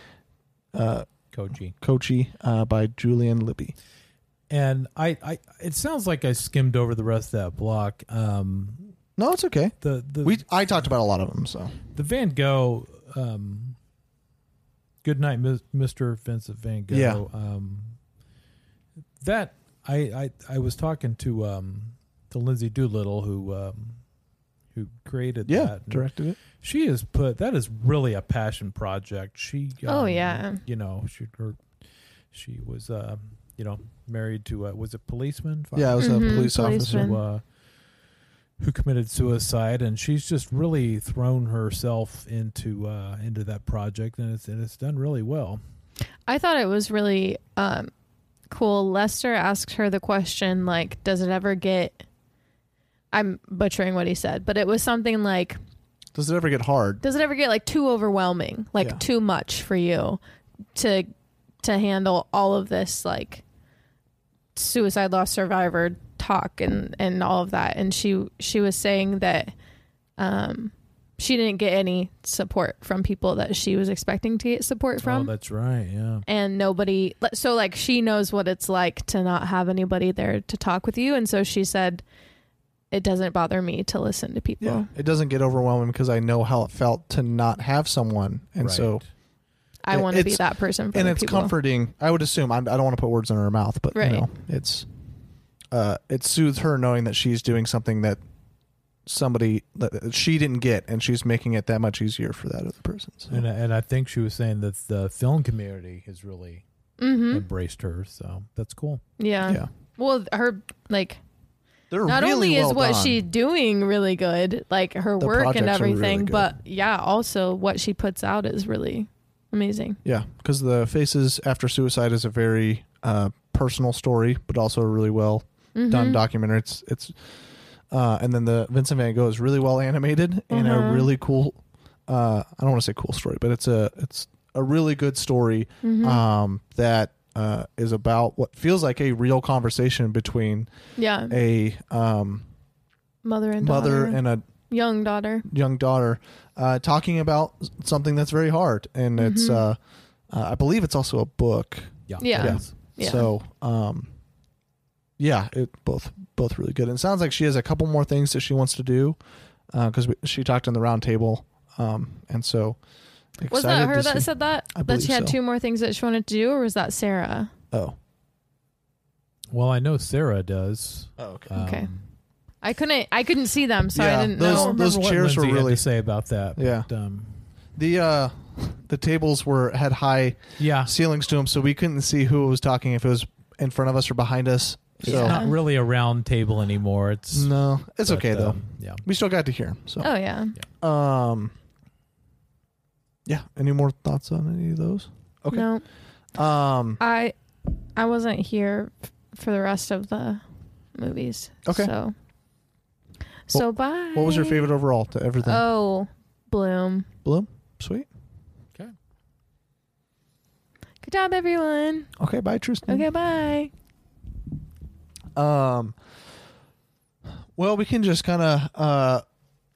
uh, Koji. Kochi uh, by Julian Libby. And I, I, it sounds like I skimmed over the rest of that block. Um, No, it's okay. the the We I talked about a lot of them, so the Van Gogh. Um, Good night, Mr. Vincent Van Gogh. Yeah. Um, that I, I I was talking to um to Lindsay Doolittle who um who created yeah, that. directed it. She has put that is really a passion project. She Oh, um, yeah. you know she her, she was um you know married to uh, was a policeman Yeah, I was a Mhm, police officer. policeman. who, uh, who committed suicide, and she's just really thrown herself into uh, into that project, and it's and it's done really well. I thought it was really um, cool. Lester asked her the question, like, does it ever get. I'm butchering what he said, but it was something like, Does it ever get hard? does it ever get like too overwhelming, like Yeah. too much for you to to handle all of this like suicide loss survivor talk and and all of that and she she was saying that um she didn't get any support from people that she was expecting to get support from oh, that's right. Yeah. and nobody so like she knows what it's like to not have anybody there to talk with you and so she said it doesn't bother me to listen to people Yeah, it doesn't get overwhelming because I know how it felt to not have someone, and Right. so i want to be that person for and it's people. comforting. I would assume I'm, I don't want to put words in her mouth, but Right. you know, it's uh, it soothes her knowing that she's doing something that somebody that she didn't get, and she's making it that much easier for that other person. So. And and I think she was saying that the film community has really Mhm. embraced her, so that's cool. Yeah. Yeah. Well, her like They're not really only is well what done. she doing really good, like her The work and projects are really everything, but yeah, also what she puts out is really amazing. Yeah, because the Faces After Suicide is a very uh, personal story, but also a really well done Mhm. documentary. It's it's, uh, and then the Vincent Van Gogh is really well animated and Uh-huh. a really cool. Uh, I don't want to say cool story, but it's a it's a really good story Mhm. um, that uh, is about what feels like a real conversation between Yeah. a um, Mother and mother daughter. and a young daughter. young daughter uh, talking about something that's very hard and it's Mhm. uh, uh, i believe it's also a book Yeah. Yeah. it is. Yeah. so um yeah it both both really good and it sounds like she has a couple more things that she wants to do because she talked in the round table um and so Was that her that see- said that? I that she had so. two more things that she wanted to do, or was that Sarah? oh Well, I know Sarah does. Oh, okay. Okay. I couldn't. I couldn't see them, so Yeah, I didn't those- know. I don't those what chairs were Lindsay had really- to say about that. Yeah. but, um, the uh the tables were had high yeah, ceilings to them so we couldn't see who was talking if it was in front of us or behind us it's so not really a round table anymore. It's no it's but, okay though um, yeah. we still got to hear him so Oh yeah. Um. Yeah. Any more thoughts on any of those? Okay. No, Um. I I wasn't here for the rest of the movies. Okay. So. So bye. What was your favorite overall to everything? Oh, Bloom. Bloom. Sweet. Okay. Good job, everyone. Okay. Bye, Tristan. Okay, bye. Um. Well, we can just kind of uh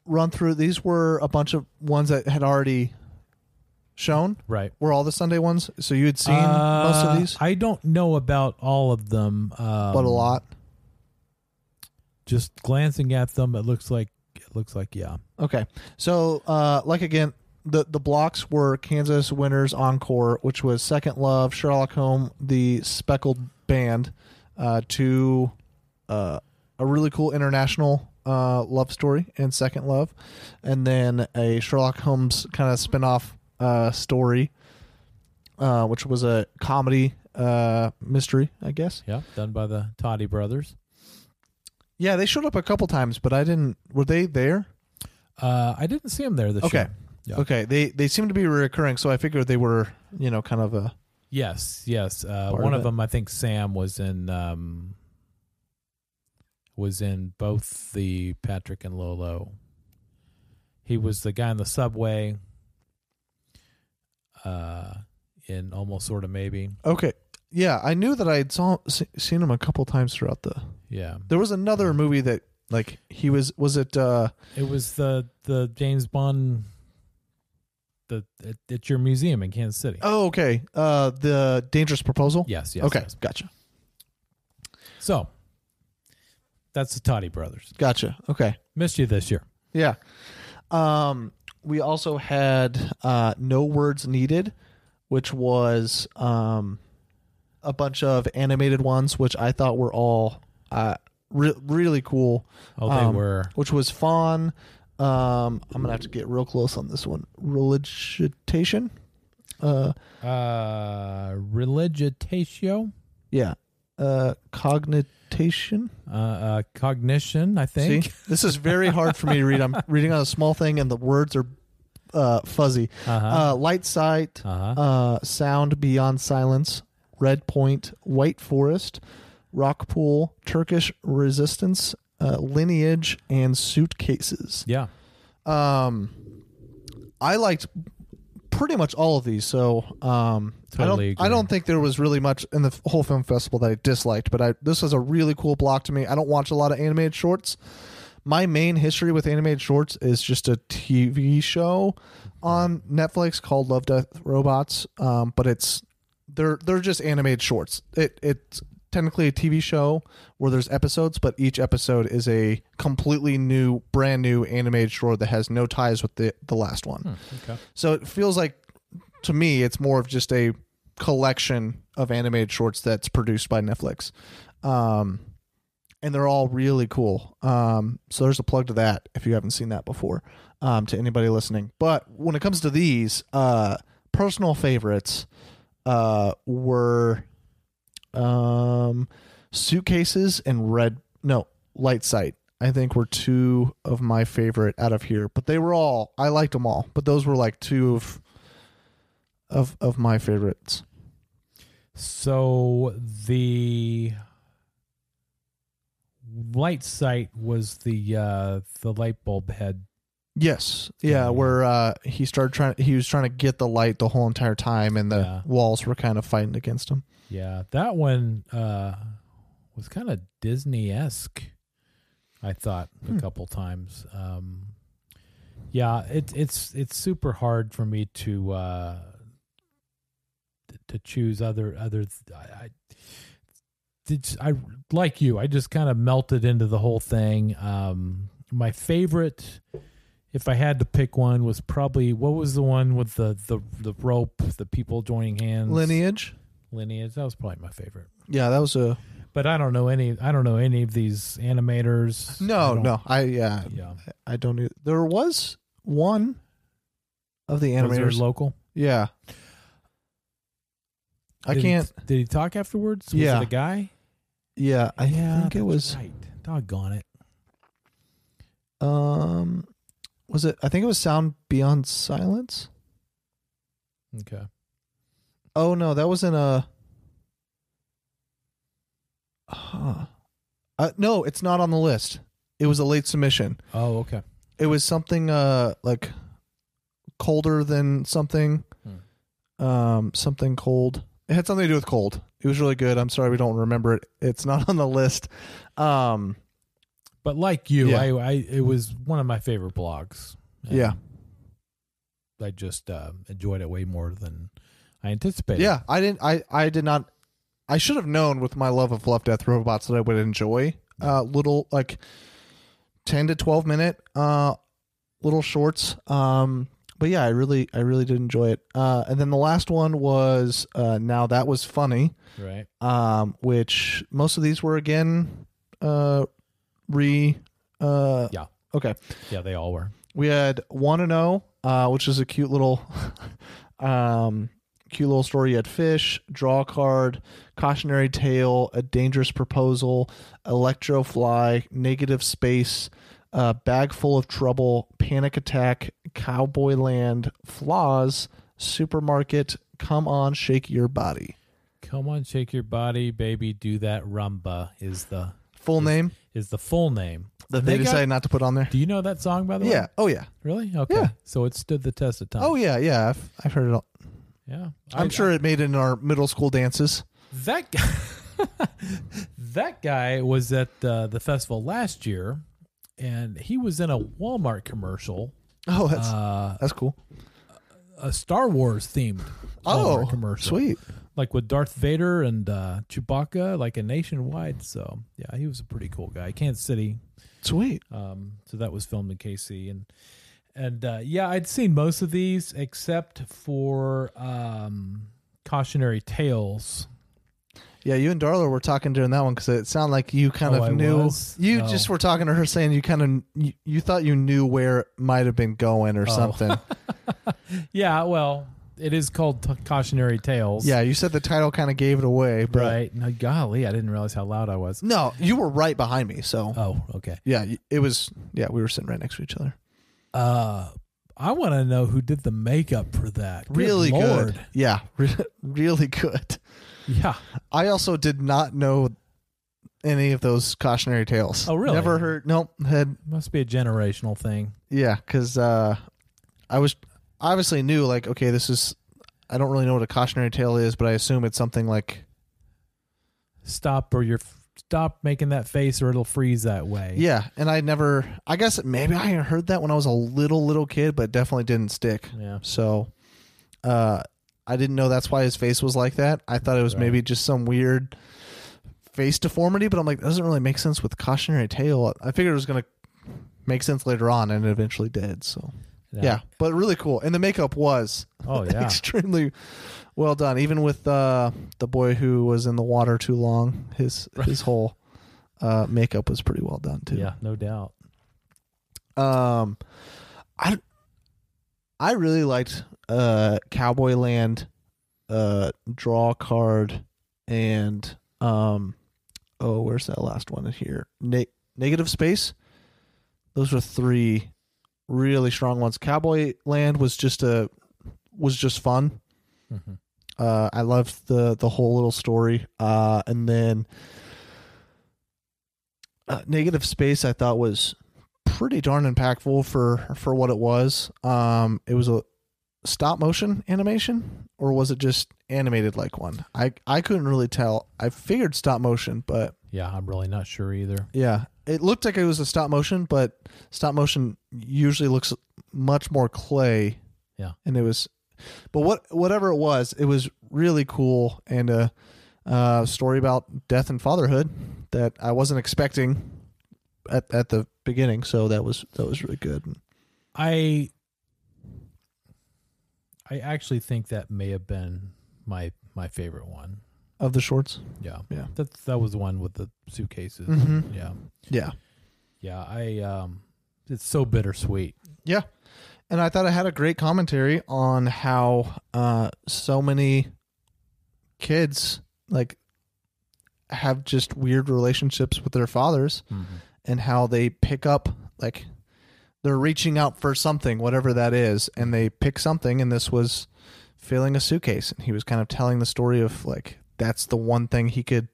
run through. These were a bunch of ones that had already shown. Right. Were all the Sunday ones? So you had seen most Uh, of these, I don't know about all of them, um, but a lot. Just glancing at them, it looks like it looks like yeah. Okay. So, uh, like again, the the blocks were Kansas Winners Encore, which was Second Love, Sherlock Holmes, the Speckled Band, uh, to uh, a really cool international uh, love story in Second Love, and then a Sherlock Holmes kind of spin-off uh, story, uh, which was a comedy uh, mystery, I guess. Yeah, done by the Toddy brothers. Yeah, they showed up a couple times, but I didn't. Were they there? Uh, I didn't see them there this Okay. year. Yeah. Okay. They they seem to be recurring, so I figured they were you know kind of a Yes, yes. Uh, one of it. them, I think Sam was in. Um, was in both the Patrick and Lolo. He was the guy in the subway. Uh, in almost sort of maybe. okay. Yeah, I knew that I had saw se- seen him a couple times throughout the. Yeah, There was another movie that like he was was it uh it was the the James Bond. The at, at your museum in Kansas City. oh okay uh the Dangerous Proposal. Yes, yes. okay, yes. gotcha, So that's the Toddy brothers. gotcha. Okay, Missed you this year. yeah. Um, we also had uh No Words Needed, which was um a bunch of animated ones, which I thought were all uh re- really cool. Oh, they Um, were. which was Fawn. Um, I'm gonna have to get real close on this one. Religitation. Uh, Uh, religitatio, yeah. Uh, cognitation. uh, uh, cognition. I think. See, this is very hard for me to read. I'm reading on a small thing, and the words are uh, fuzzy. Uh-huh. Uh, light sight. Uh-huh. Uh, sound beyond silence. Red Point. White Forest. Rock Pool. Turkish resistance. Uh, lineage and suitcases. Yeah. Um, I liked pretty much all of these. So um, I don't agree. I don't think there was really much in the whole film festival that I disliked. But I this was a really cool block to me. I don't watch a lot of animated shorts. My main history with animated shorts is just a TV show on Netflix called Love Death Robots. Um, but it's they're they're just animated shorts. It it's technically a TV show where there's episodes, but each episode is a completely new, brand new animated short that has no ties with the the last one. okay. So it feels like to me it's more of just a collection of animated shorts that's produced by Netflix. Um and they're all really cool. Um, so there's a plug to that if you haven't seen that before. Um, to anybody listening, but when it comes to these, uh, personal favorites, uh, were, um, suitcases and red no light sight. I think were two of my favorite out of here, but they were all I liked them all, but those were like two of of of my favorites. So the light sight was the uh the light bulb head. Yes, yeah, where uh, he started trying. He was trying to get the light the whole entire time, and the Yeah. walls were kind of fighting against him. Yeah, that one uh was kind of Disney esque. I thought Hmm. a couple times. Um, yeah, it's it's it's super hard for me to uh, to choose other other. I, I I like you. I just kind of melted into the whole thing. Um, my favorite, if I had to pick one, was probably what was the one with the the the rope, the people joining hands. Lineage. Lineage. That was probably my favorite. Yeah, that was a But I don't know any. I don't know any of these animators. No, don't- no. I yeah, Yeah. I don't. e- There was one of the animators local? Yeah, I Did can't. did he talk afterwards? Was Yeah. it a guy? yeah, I Yeah, think it was. right. Doggone it. Um, was it? I think it was Sound Beyond Silence. Okay. Oh no, that wasn't a. Huh. Uh, no, it's not on the list. It was a late submission. Oh, okay. It was something uh like colder than something. Um, something cold. It had something to do with cold. It was really good. I'm sorry we don't remember it. It's not on the list. Um, But like you, Yeah. I, I it was one of my favorite blogs. Yeah, I just uh, enjoyed it way more than I anticipated. yeah. I didn't. I I did not. I should have known with my love of Love Death Robots that I would enjoy uh little like ten to twelve minute uh little shorts. Um, but yeah, I really I really did enjoy it. Uh, and then the last one was uh now that was funny. Right. um, which most of these were again uh, re. Uh, Yeah. Okay. Yeah, they all were. We had one and zero, uh, which is a cute little, um, cute little story. You had fish, draw a card, cautionary tale, a dangerous proposal, electrofly, negative space, uh, bag full of trouble, panic attack, cowboy land, flaws, supermarket. Come on, shake your body. Come on, shake your body, baby. Do that rumba is the Full name is the full name that they, got- decided not to put on there. Do you know that song by the way? Yeah. Oh yeah. Really? Okay. Yeah. So it stood the test of time. Oh yeah. Yeah. I've, I've heard it all. Yeah. I'm I- sure it made it in our middle school dances. that guy that guy was at uh, the festival last year and he was in a walmart commercial Oh, that's uh, that's cool. a star wars themed Oh, Walmart commercial sweet. like with darth vader and uh, chewbacca like a nationwide so yeah he was a pretty cool guy kansas city Sweet. um, so that was filmed in kc and and uh, yeah i'd seen most of these except for um, cautionary tales Yeah, you and Darla were talking during that one because it sounded like you kind Oh, of I knew. was? You Oh. just were talking to her saying you kind of you, you thought you knew where it might have been going or Oh. something. Yeah, well, it is called t- cautionary tales. yeah, you said the title kind of gave it away, but right. No, golly, I didn't realize how loud I was. no, you were right behind me. So Oh, okay. yeah, it was. Yeah, we were sitting right next to each other. Uh, I want to know who did the makeup for that. Good really Lord. good. Yeah, re- really good. Yeah. I also did not know any of those cautionary tales. Oh, really? Never heard. Nope. Had Must be a generational thing. yeah, because uh, I was obviously knew like okay, this is. I don't really know what a cautionary tale is, but I assume it's something like Stop or you're stop making that face or it'll freeze that way. yeah. And I never. I guess maybe I heard that when I was a little little kid, but definitely didn't stick. Yeah. So, uh, I didn't know that's why his face was like that. I thought it was Right. maybe just some weird face deformity, but I'm like, that doesn't really make sense with cautionary tale. I figured it was gonna make sense later on, and it eventually did. So, yeah, but really cool. And the makeup was Oh yeah. extremely well done, even with uh, the boy who was in the water too long. His his whole uh, makeup was pretty well done too. Yeah, no doubt. Um, I I really liked uh Cowboy Land, uh, Draw Card, and um, oh, where's that last one in here? Ne- Negative Space. Those were three really strong ones. Cowboy Land was just a was just fun. Mhm. Uh, I loved the the whole little story. Uh, and then uh, Negative Space, I thought was pretty darn impactful for for what it was. Um, it was a stop motion animation, or was it just animated like one? I I couldn't really tell. I figured stop motion, but Yeah, I'm really not sure either. yeah, it looked like it was a stop motion, but stop motion usually looks much more clay. Yeah. and it was, but what whatever it was, it was really cool and a, uh story about death and fatherhood that I wasn't expecting at at the beginning. So that was that was really good. I I actually think that may have been my my favorite one. Of the shorts, Yeah, Yeah. That that was the one with the suitcases. Mhm. Yeah, yeah, yeah. I um, it's so bittersweet. yeah. And I thought I had a great commentary on how uh so many kids like have just weird relationships with their fathers and how they pick up like they're reaching out for something whatever that is and they pick something and this was filling a suitcase and he was kind of telling the story of like that's the one thing he could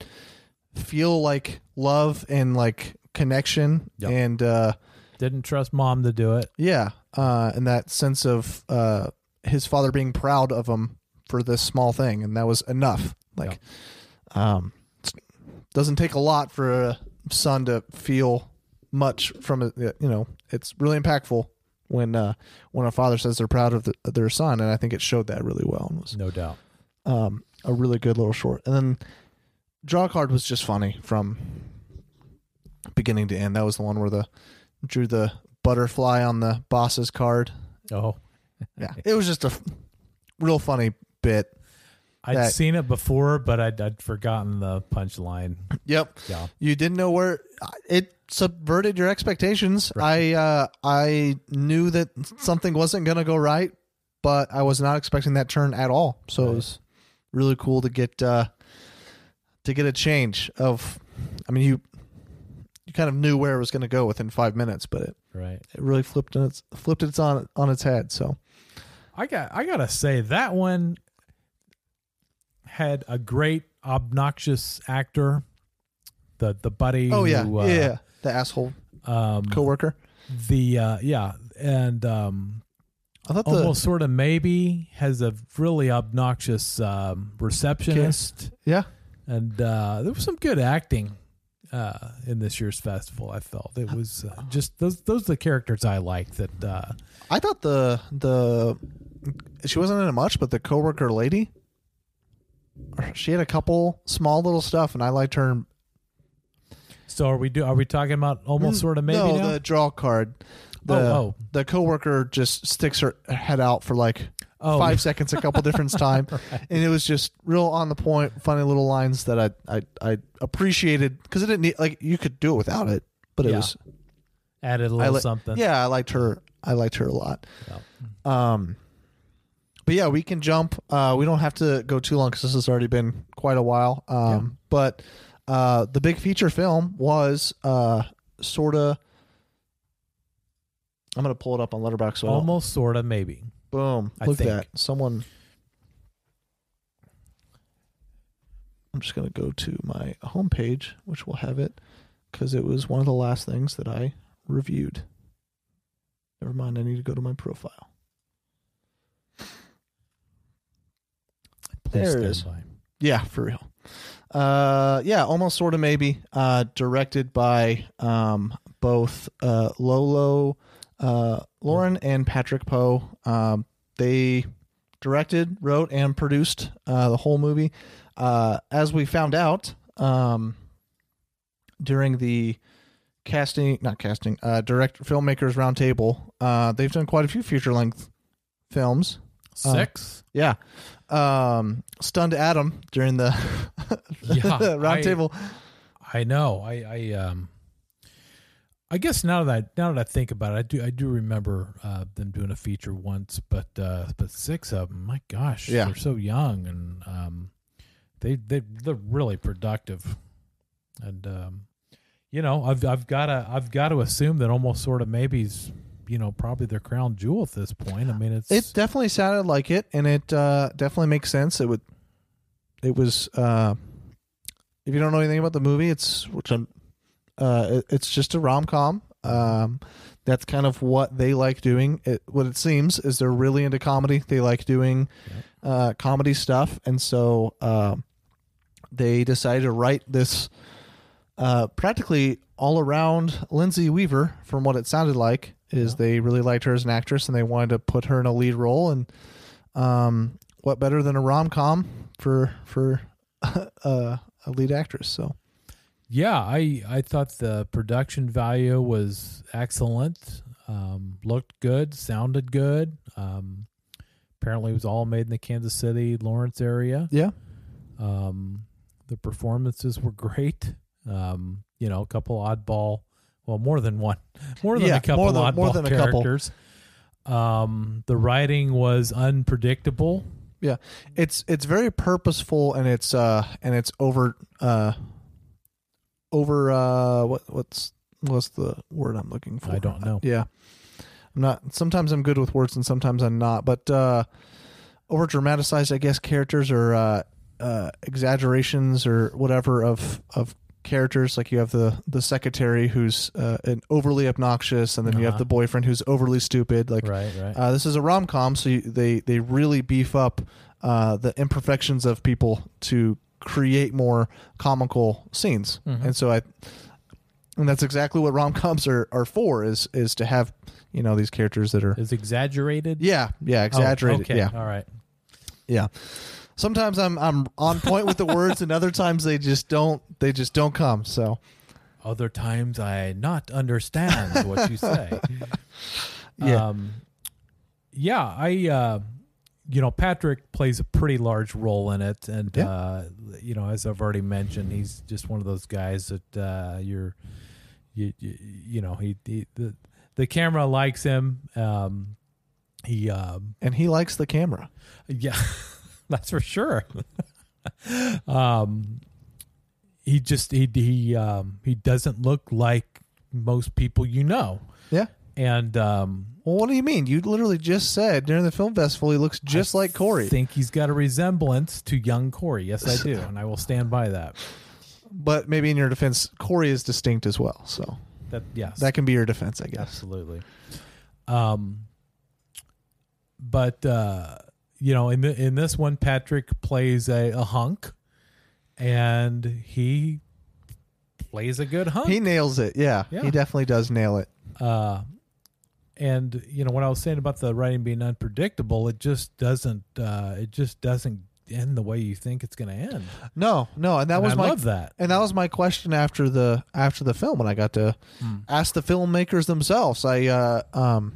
feel like love and like connection Yep. and uh Didn't trust mom to do it. yeah uh and that sense of uh his father being proud of him for this small thing and that was enough like um doesn't take a lot for a son to feel much from it. you know it's really impactful when uh when a father says they're proud of, the, of their son and i think it showed that really well and was No doubt. um a really good little short and then draw card was just funny from beginning to end that was the one where the drew the butterfly on the boss's card Oh, yeah it was just a f- real funny bit I'd that- seen it before, but I'd, I'd forgotten the punchline. Yep. Yeah. You didn't know where it subverted your expectations. I uh I knew that something wasn't going to go right, but I was not expecting that turn at all. So it was really cool to get uh to get a change of I mean you you kind of knew where it was going to go within 5 minutes, but it Right. it really flipped on its flipped its on on its head. So I got I gotta say that one had a great obnoxious actor. The the buddy. Oh yeah. who, uh, yeah. The asshole Um, coworker. the uh, yeah, and um, I thought the almost sort of maybe has a really obnoxious um, receptionist, Yeah. and uh, there was some good acting uh, in this year's festival. I felt it was uh, just those those are the characters I liked. That uh, I thought the the she wasn't in it much, but the coworker lady, she had a couple small little stuff, and I liked her. so are we do are we talking about almost sort of maybe Mm, no, now? the draw card. The, Oh, oh. the coworker just sticks her head out for like Oh. five seconds a couple different times, and it was just real on the point, funny little lines that I I, I appreciated because it didn't need like you could do it without it, but it Yeah. was added a little li- something. Yeah, I liked her. I liked her a lot. Um, but yeah, we can jump. Uh, we don't have to go too long because this has already been quite a while. Um, but uh, the big feature film was uh, sort of. I'm gonna pull it up on Letterboxd. So almost sort of maybe. Boom! I Look at think. that. Someone. I'm just gonna go to my homepage, which will have it, because it was one of the last things that I reviewed. Never mind. I need to go to my profile. Please There it is. by. Yeah, for real. Uh, yeah, almost sort of maybe. Uh, directed by um both uh Lolo, uh Lauren and Patrick Poe. Um, they directed, wrote, and produced uh the whole movie. Uh, as we found out, um, during the casting, not casting, uh, direct filmmakers roundtable, uh, they've done quite a few feature length films. Uh, Six. yeah. Um, stunned Adam during the Yeah, round I- I know. I, I um I guess now that I, now that I think about it, I do I do remember uh, them doing a feature once, but uh, but six of them, my gosh, Yeah. they're so young and um, they they they're really productive, and um, you know I've I've got to I've got to assume that almost sort of maybe's you know probably their crown jewel at this point. I mean it's It definitely sounded like it, and it uh, definitely makes sense. It would. It was. Uh, if you don't know anything about the movie, it's which I'm. Uh, it, it's just a rom com. Um, that's kind of what they like doing. It, what it seems is they're really into comedy. They like doing uh, comedy stuff, and so um, they decided to write this uh, practically all around Lindsay Weaver. From what it sounded like, is they really liked her as an actress, and they wanted to put her in a lead role. And um, what better than a rom com for for uh, a lead actress? So Yeah, I I thought the production value was excellent. Um, looked good, sounded good. Um, apparently, it was all made in the Kansas City, Lawrence area. Yeah. Um, the performances were great. Um, you know, a couple oddball, well, more than one, more than Yeah, a couple more than- oddball more than a couple. characters. Um, the writing was unpredictable. yeah, it's it's very purposeful, and it's uh and it's over uh over uh what what's what's the word I'm looking for? I don't know. Yeah. I'm not sometimes I'm good with words and sometimes I'm not, but uh over dramatized I guess characters or uh uh exaggerations or whatever of of characters like you have the the secretary who's uh, an overly obnoxious and then you have Uh-huh. the boyfriend who's overly stupid like Right, right. uh, this is a rom-com so you, they they really beef up uh the imperfections of people to create more comical scenes Mhm. and so i and that's exactly what rom-coms are, are for is is to have you know these characters that are Is exaggerated? yeah yeah Oh, exaggerated okay, yeah all right. yeah sometimes i'm i'm on point with the words and other times they just don't they just don't come so Other times I not understand what you say. Yeah. Um, yeah, I uh, you know, Patrick plays a pretty large role in it and Yeah. uh, you know, as I've already mentioned, he's just one of those guys that uh, you're you, you you know, he, he the the camera likes him. Um he um and he likes the camera yeah, that's for sure. um, he just he he um he doesn't look like most people you know, yeah and um, well what do you mean you literally just said during the film festival he looks just like corey I think he's got a resemblance to young Corey. Yes, I do, and I will stand by that. but maybe in your defense corey is distinct as well so That yes, that can be your defense i guess absolutely. Um, but uh, you know, in the, in this one, Patrick plays a, a hunk, and he plays a good hunk. he nails it yeah, Yeah. he definitely does nail it uh, and you know what I was saying about the writing being unpredictable, it just doesn't. Uh, it just doesn't end the way you think it's going to end. No, no, and that And was I my love that. and that was my question after the after the film when I got to Hmm. ask the filmmakers themselves. I uh, um,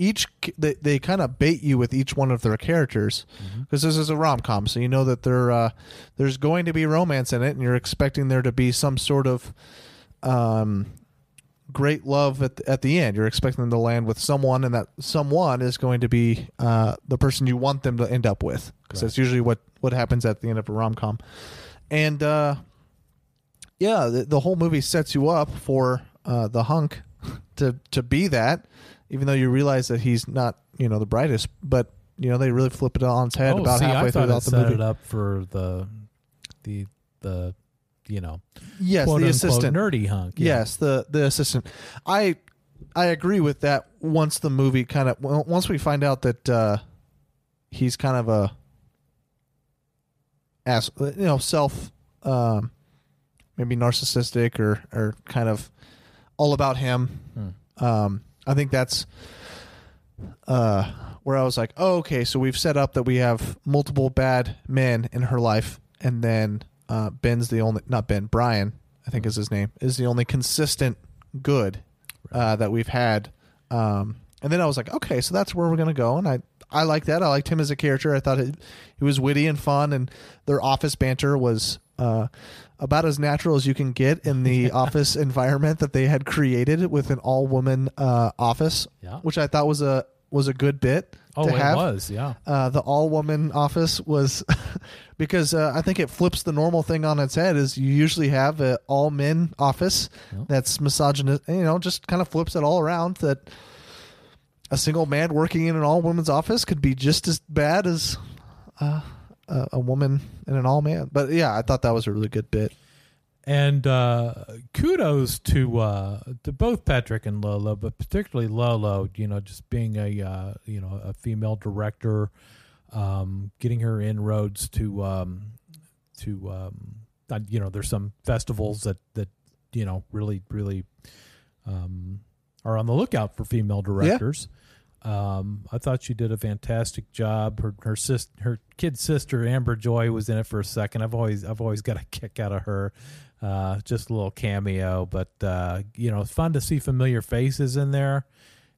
each they, they kind of bait you with each one of their characters Mm-hmm. because this is a rom com, so you know that there uh, there's going to be romance in it, and you're expecting there to be some sort of um, great love at the, at the end. You're expecting them to land with someone, and that someone is going to be uh, the person you want them to end up with, because that's usually what what happens at the end of a rom com. And uh, yeah, the, the whole movie sets you up for uh, the hunk to to be that, even though you realize that he's not you know the brightest, but you know they really flip it on its head oh, about see, halfway I it the set movie. it up for the the the you know Yes, the unquote assistant, nerdy hunk. yeah. Yes, the the assistant. I I agree with that. Once the movie kind of once we find out that uh, he's kind of a ass, you know, self, um, maybe narcissistic or or kind of all about him. Um, I think that's uh, where I was like, oh, okay, so we've set up that we have multiple bad men in her life, and then uh, Ben's the only, not Ben, Brian, I think is his name, is the only consistent good uh, that we've had. Um, and then I was like, okay, so that's where we're gonna go, and I I like that. I liked him as a character. I thought it, he was witty and fun, and their office banter was uh, about as natural as you can get in the office environment that they had created with an all woman uh, office, Yeah. which I thought was a was a good bit. Oh, to it have. was, yeah. Uh, the all woman office was because uh, I think it flips the normal thing on its head. Is you usually have an all men office that's misogynist, you know, just kind of flips it all around. That a single man working in an all women's office could be just as bad as uh, a, a woman in an all man. But yeah, I thought that was a really good bit. And uh, kudos to uh, to both Patrick and Lolo, but particularly Lolo. You know, just being a uh, you know a female director, um, getting her inroads to um, to um, you know, there's some festivals that that you know really really um, are on the lookout for female directors. Um, I thought she did a fantastic job. Her her sis, her kid sister Amber Joy was in it for a second. I've always I've always got a kick out of her. Uh, just a little cameo, but uh, you know, it's fun to see familiar faces in there.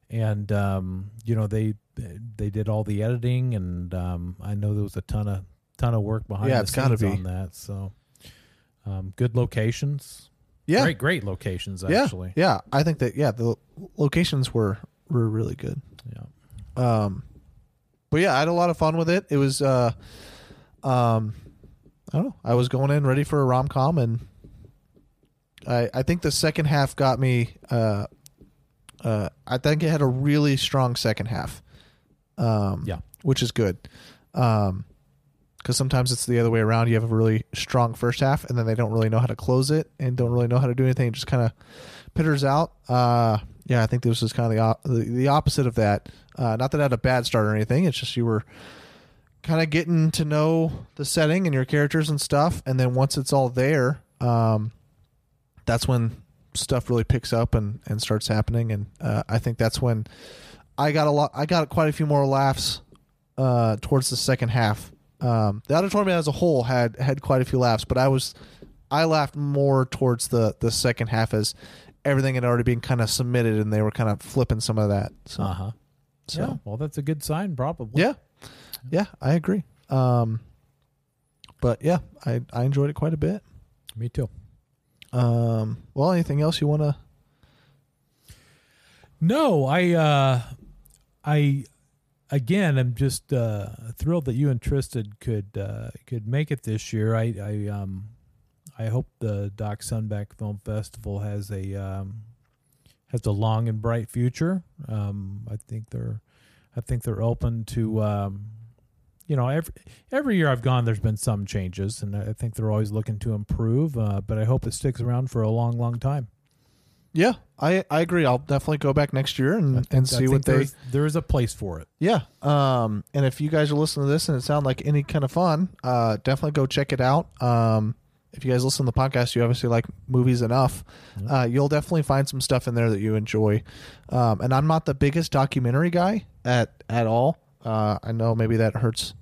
And um, you know, they they did all the editing, and um, I know there was a ton of ton of work behind Yeah, the it's scenes be. on that. So, um, good locations. Yeah. great great locations Yeah, actually. yeah, I think that yeah, the locations were were really good. Yeah. Um, but yeah, I had a lot of fun with it. It was uh, um, I don't know. I was going in ready for a rom com, and I I think the second half got me. Uh, uh, I think it had a really strong second half. Um, Yeah. which is good. Um, because sometimes it's the other way around. You have a really strong first half, and then they don't really know how to close it, and don't really know how to do anything. It just kind of pitters out. Uh, yeah, I think this was kind of the, op- the the opposite of that. Uh, not that I had a bad start or anything. It's just you were kind of getting to know the setting and your characters and stuff, and then once it's all there, um, that's when stuff really picks up and, and starts happening. And uh, I think that's when I got a lot. I got quite a few more laughs uh, towards the second half. Um, the auditorium as a whole had had quite a few laughs, but I was I laughed more towards the the second half as everything had already been kind of submitted and they were kind of flipping some of that. So, Uh huh. so Yeah, well, that's a good sign, probably. yeah, yeah, I agree. Um, but yeah, I I enjoyed it quite a bit. Me too. Um, well, anything else you want to? No, I, uh, I, again, I'm just uh, thrilled that you and Tristan could uh, could make it this year. I, I, um, I hope the Doc Sunback Film Festival has a um, has a long and bright future. Um, I think they're, I think they're open to. Um, you know, every every year I've gone, there's been some changes, and I think they're always looking to improve. Uh, but I hope it sticks around for a long, long time. Yeah, I I agree. I'll definitely go back next year and and see what they. there's- there is a place for it. Yeah. Um, and if you guys are listening to this and it sounds like any kind of fun, uh, definitely go check it out. Um, if you guys listen to the podcast, you obviously like movies enough. Uh, you'll definitely find some stuff in there that you enjoy. Um, and I'm not the biggest documentary guy at at all. Uh, I know maybe that hurts.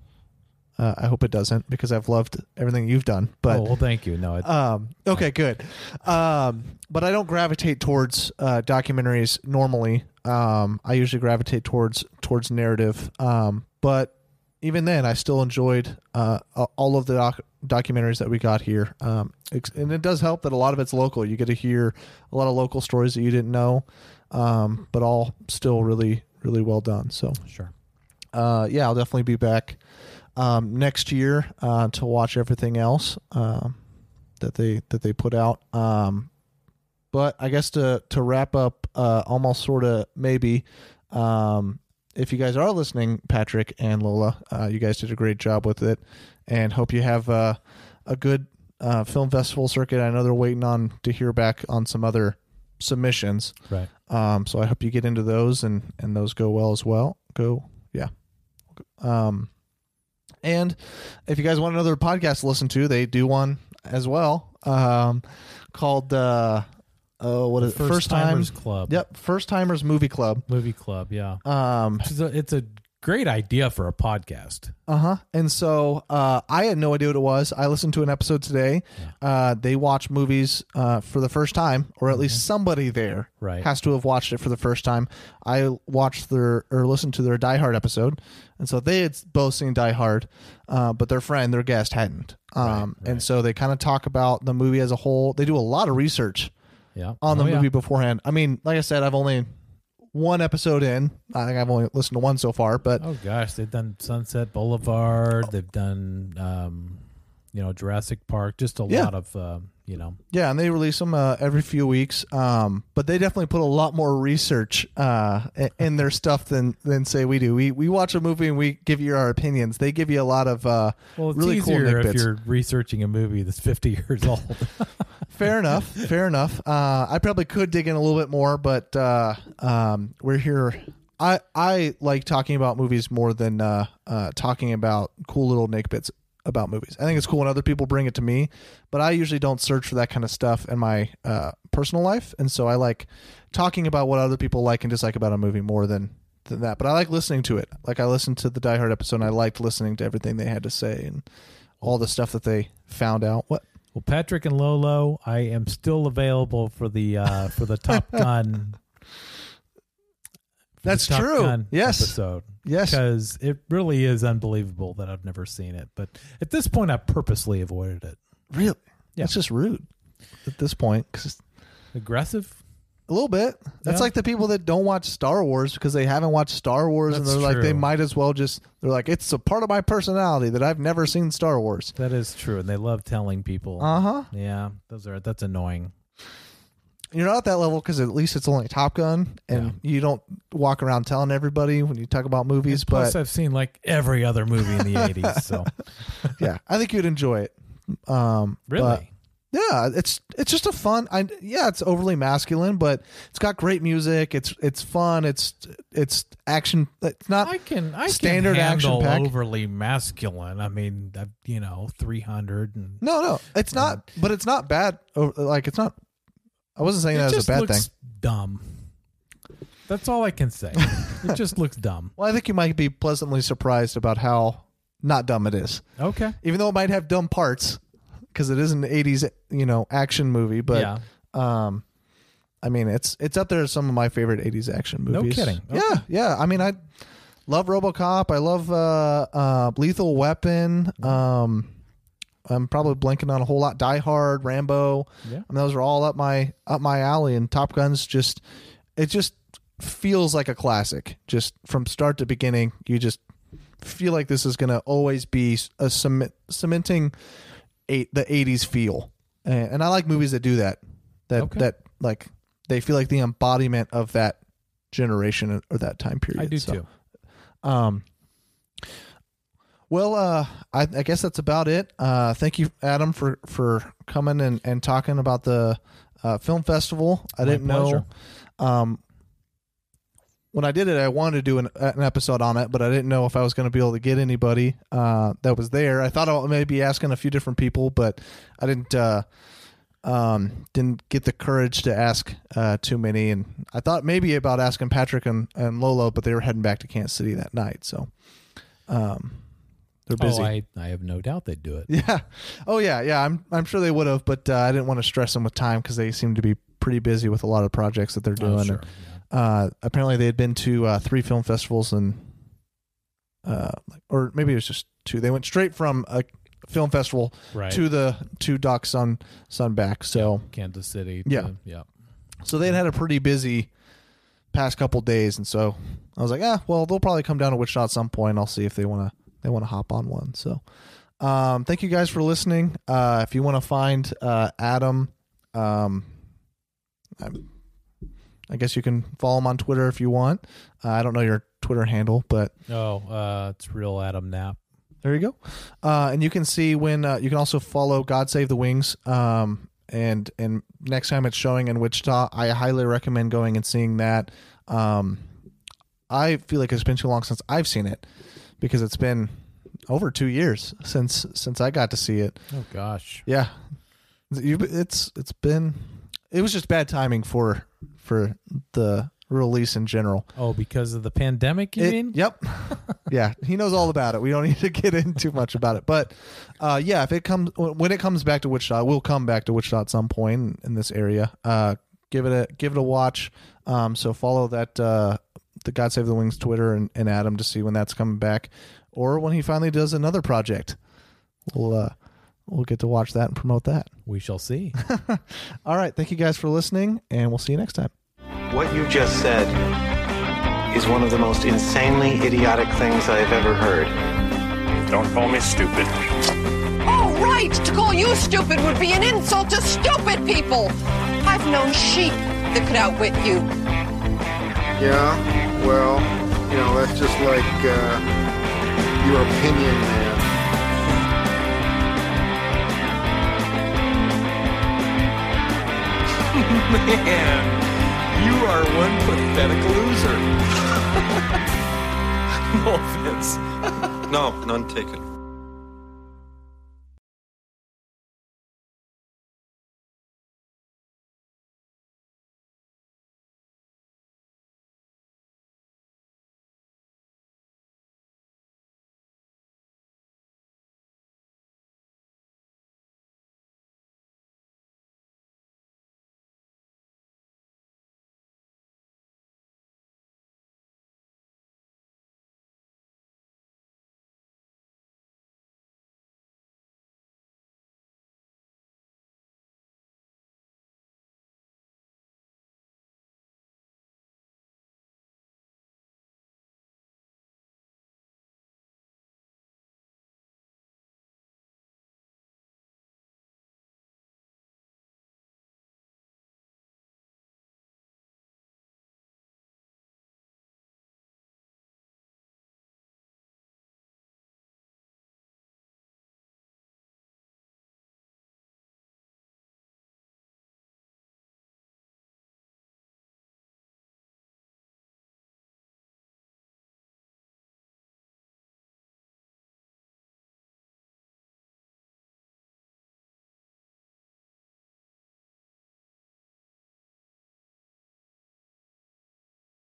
Uh, I hope it doesn't because I've loved everything you've done. But oh well, thank you. No, it, um, okay, good. Um, but I don't gravitate towards uh, documentaries normally. Um, I usually gravitate towards towards narrative. Um, but even then, I still enjoyed uh, all of the doc- documentaries that we got here. Um, and it does help that a lot of it's local. You get to hear a lot of local stories that you didn't know, um, but all still really really well done. So sure. uh, yeah, I'll definitely be back um, next year uh, to watch everything else um, that they that they put out. Um, but I guess to to wrap up, uh, almost sort of maybe, um, if you guys are listening, Patrick and Lola, uh, you guys did a great job with it, and hope you have uh, a good uh, film festival circuit. I know they're waiting on to hear back on some other submissions. Right. Um, so I hope you get into those and and those go well as well. Go, yeah. Um, and if you guys want another podcast to listen to, they do one as well. Um, called uh, oh, what is it? First Timers Club. Yep, First Timers Movie Club. Movie Club, yeah. Um, It's a, it's a great idea for a podcast. Uh huh. And so uh, I had no idea what it was. I listened to an episode today. Uh, they watch movies uh, for the first time, or at least somebody there Right. has to have watched it for the first time. I watched their or listened to their Die Hard episode, and so they had both seen Die Hard, uh, but their friend, their guest, hadn't. Um, And so they kind of talk about the movie as a whole. They do a lot of research Yeah. on the Oh, yeah. movie beforehand. I mean, like I said, I've only one episode in. I think I've only listened to one so far, but Oh gosh, they've done Sunset Boulevard. They've done, um, you know, Jurassic Park. Just a Yeah. lot of, uh, you know, Yeah, and they release them uh, every few weeks. Um, but they definitely put a lot more research uh, in their stuff than than say we do. We we watch a movie and we give you our opinions. They give you a lot of uh, well, it's really cool easier if you're researching a movie that's 50 years old. Fair enough. Fair enough. Uh, I probably could dig in a little bit more, but uh, um, we're here. I I like talking about movies more than uh, uh, talking about cool little nick bits about movies. I think it's cool when other people bring it to me, but I usually don't search for that kind of stuff in my uh, personal life, and so I like talking about what other people like and dislike about a movie more than than that. But I like listening to it. Like I listened to the Die Hard episode, and I liked listening to everything they had to say and all the stuff that they found out. What? well, Patrick and Lolo, I am still available for the uh, for the Top Gun. That's Top true. Gun Yes. episode. Yes. because it really is unbelievable that I've never seen it. But at this point, I purposely avoided it. Really? Yeah. It's just rude at this point. 'cause Aggressive. a little bit. That's Yeah. like the people that don't watch Star Wars because they haven't watched Star Wars and they're like they might as well just they're like it's a part of my personality that I've never seen Star Wars. That is true, and they love telling people. Uh huh. Yeah, those are that's annoying. You're not at that level because at least it's only Top Gun and you don't walk around telling everybody when you talk about movies. Plus, but I've seen like every other movie in the '80s. So yeah, I think you'd enjoy it. Um, but- really, Yeah, it's it's just a fun. I yeah, it's overly masculine, but it's got great music. It's it's fun. It's it's action. It's not I can I standard can action pack. overly masculine. I mean, you know, 300 and No, no, it's not. But it's not bad. Like it's not. I wasn't saying that was a bad looks thing. dumb. That's all I can say. it just looks dumb. Well, I think you might be pleasantly surprised about how not dumb it is. Okay. Even though it might have dumb parts, because it is an '80s, you know, action movie. But Yeah. um, I mean, it's it's up there as some of my favorite '80s action movies. No kidding. Yeah, yeah. I mean, I love RoboCop. I love uh, uh, Lethal Weapon. Um, I'm probably blanking on a whole lot. Die Hard, Rambo. Yeah. I mean, those are all up my up my alley. And Top Gun's just it just feels like a classic. Just from start to beginning, you just feel like this is going to always be a cement, cementing eight, the 80s feel. And, and I like movies that do that. That Okay. that like they feel like the embodiment of that generation or that time period. I do So, too. Um well, uh, I, I guess that's about it. Uh, thank you, Adam, for, for coming and, and talking about the uh, film festival. I My didn't pleasure. know. Um, when I did it, I wanted to do an, an episode on it, but I didn't know if I was going to be able to get anybody uh, that was there. I thought I would maybe asking a few different people, but I didn't. Uh, um, didn't get the courage to ask uh, too many, and I thought maybe about asking Patrick and, and Lolo, but they were heading back to Kansas City that night, so um, they're busy. Oh, I, I have no doubt they'd do it. Yeah. Oh yeah, yeah. I'm I'm sure they would have, but uh, I didn't want to stress them with time because they seem to be pretty busy with a lot of projects that they're Oh, doing. sure, And, uh, apparently, they had been to uh, three film festivals and, uh, or maybe it was just two. They went straight from a film festival Right. to the to Doc Sun Sun back. So Kansas City. Yeah. to- yeah. so they had had a pretty busy past couple days, and so I was like, ah, well, they'll probably come down to Wichita at some point. I'll see if they want to they want to hop on one. So, um, thank you guys for listening. Uh, if you want to find uh, Adam, um, I guess you can follow him on Twitter if you want. Uh, I don't know your Twitter handle, but Oh, uh, it's real Adam Knapp. there you go. Uh, and you can see when uh, you can also follow God Save the Wings. Um, and and next time it's showing in Wichita, I highly recommend going and seeing that. Um, I feel like it's been too long since I've seen it because it's been over two years since since I got to see it. Oh gosh. Yeah, you, it's it's been it was just bad timing for for the release in general. Oh, because of the pandemic, you It- mean? Yep. yeah, he knows all about it. We don't need to get in too much about it, but uh, yeah, if it comes when it comes back to Wichita, we'll come back to Wichita at some point in this area. Uh, give it a give it a watch. Um, so follow that uh, the God Save the Wings Twitter and, and Adam to see when that's coming back, or when he finally does another project. We'll uh, we'll get to watch that and promote that. We shall see. all right, thank you guys for listening, and we'll see you next time. What you just said is one of the most insanely idiotic things I have ever heard. Don't call me stupid. Oh, right! To call you stupid would be an insult to stupid people! I've known sheep that could outwit you. Yeah, well, you know, that's just like uh, your opinion, man. Man, you are one pathetic loser. no offense. No, none taken.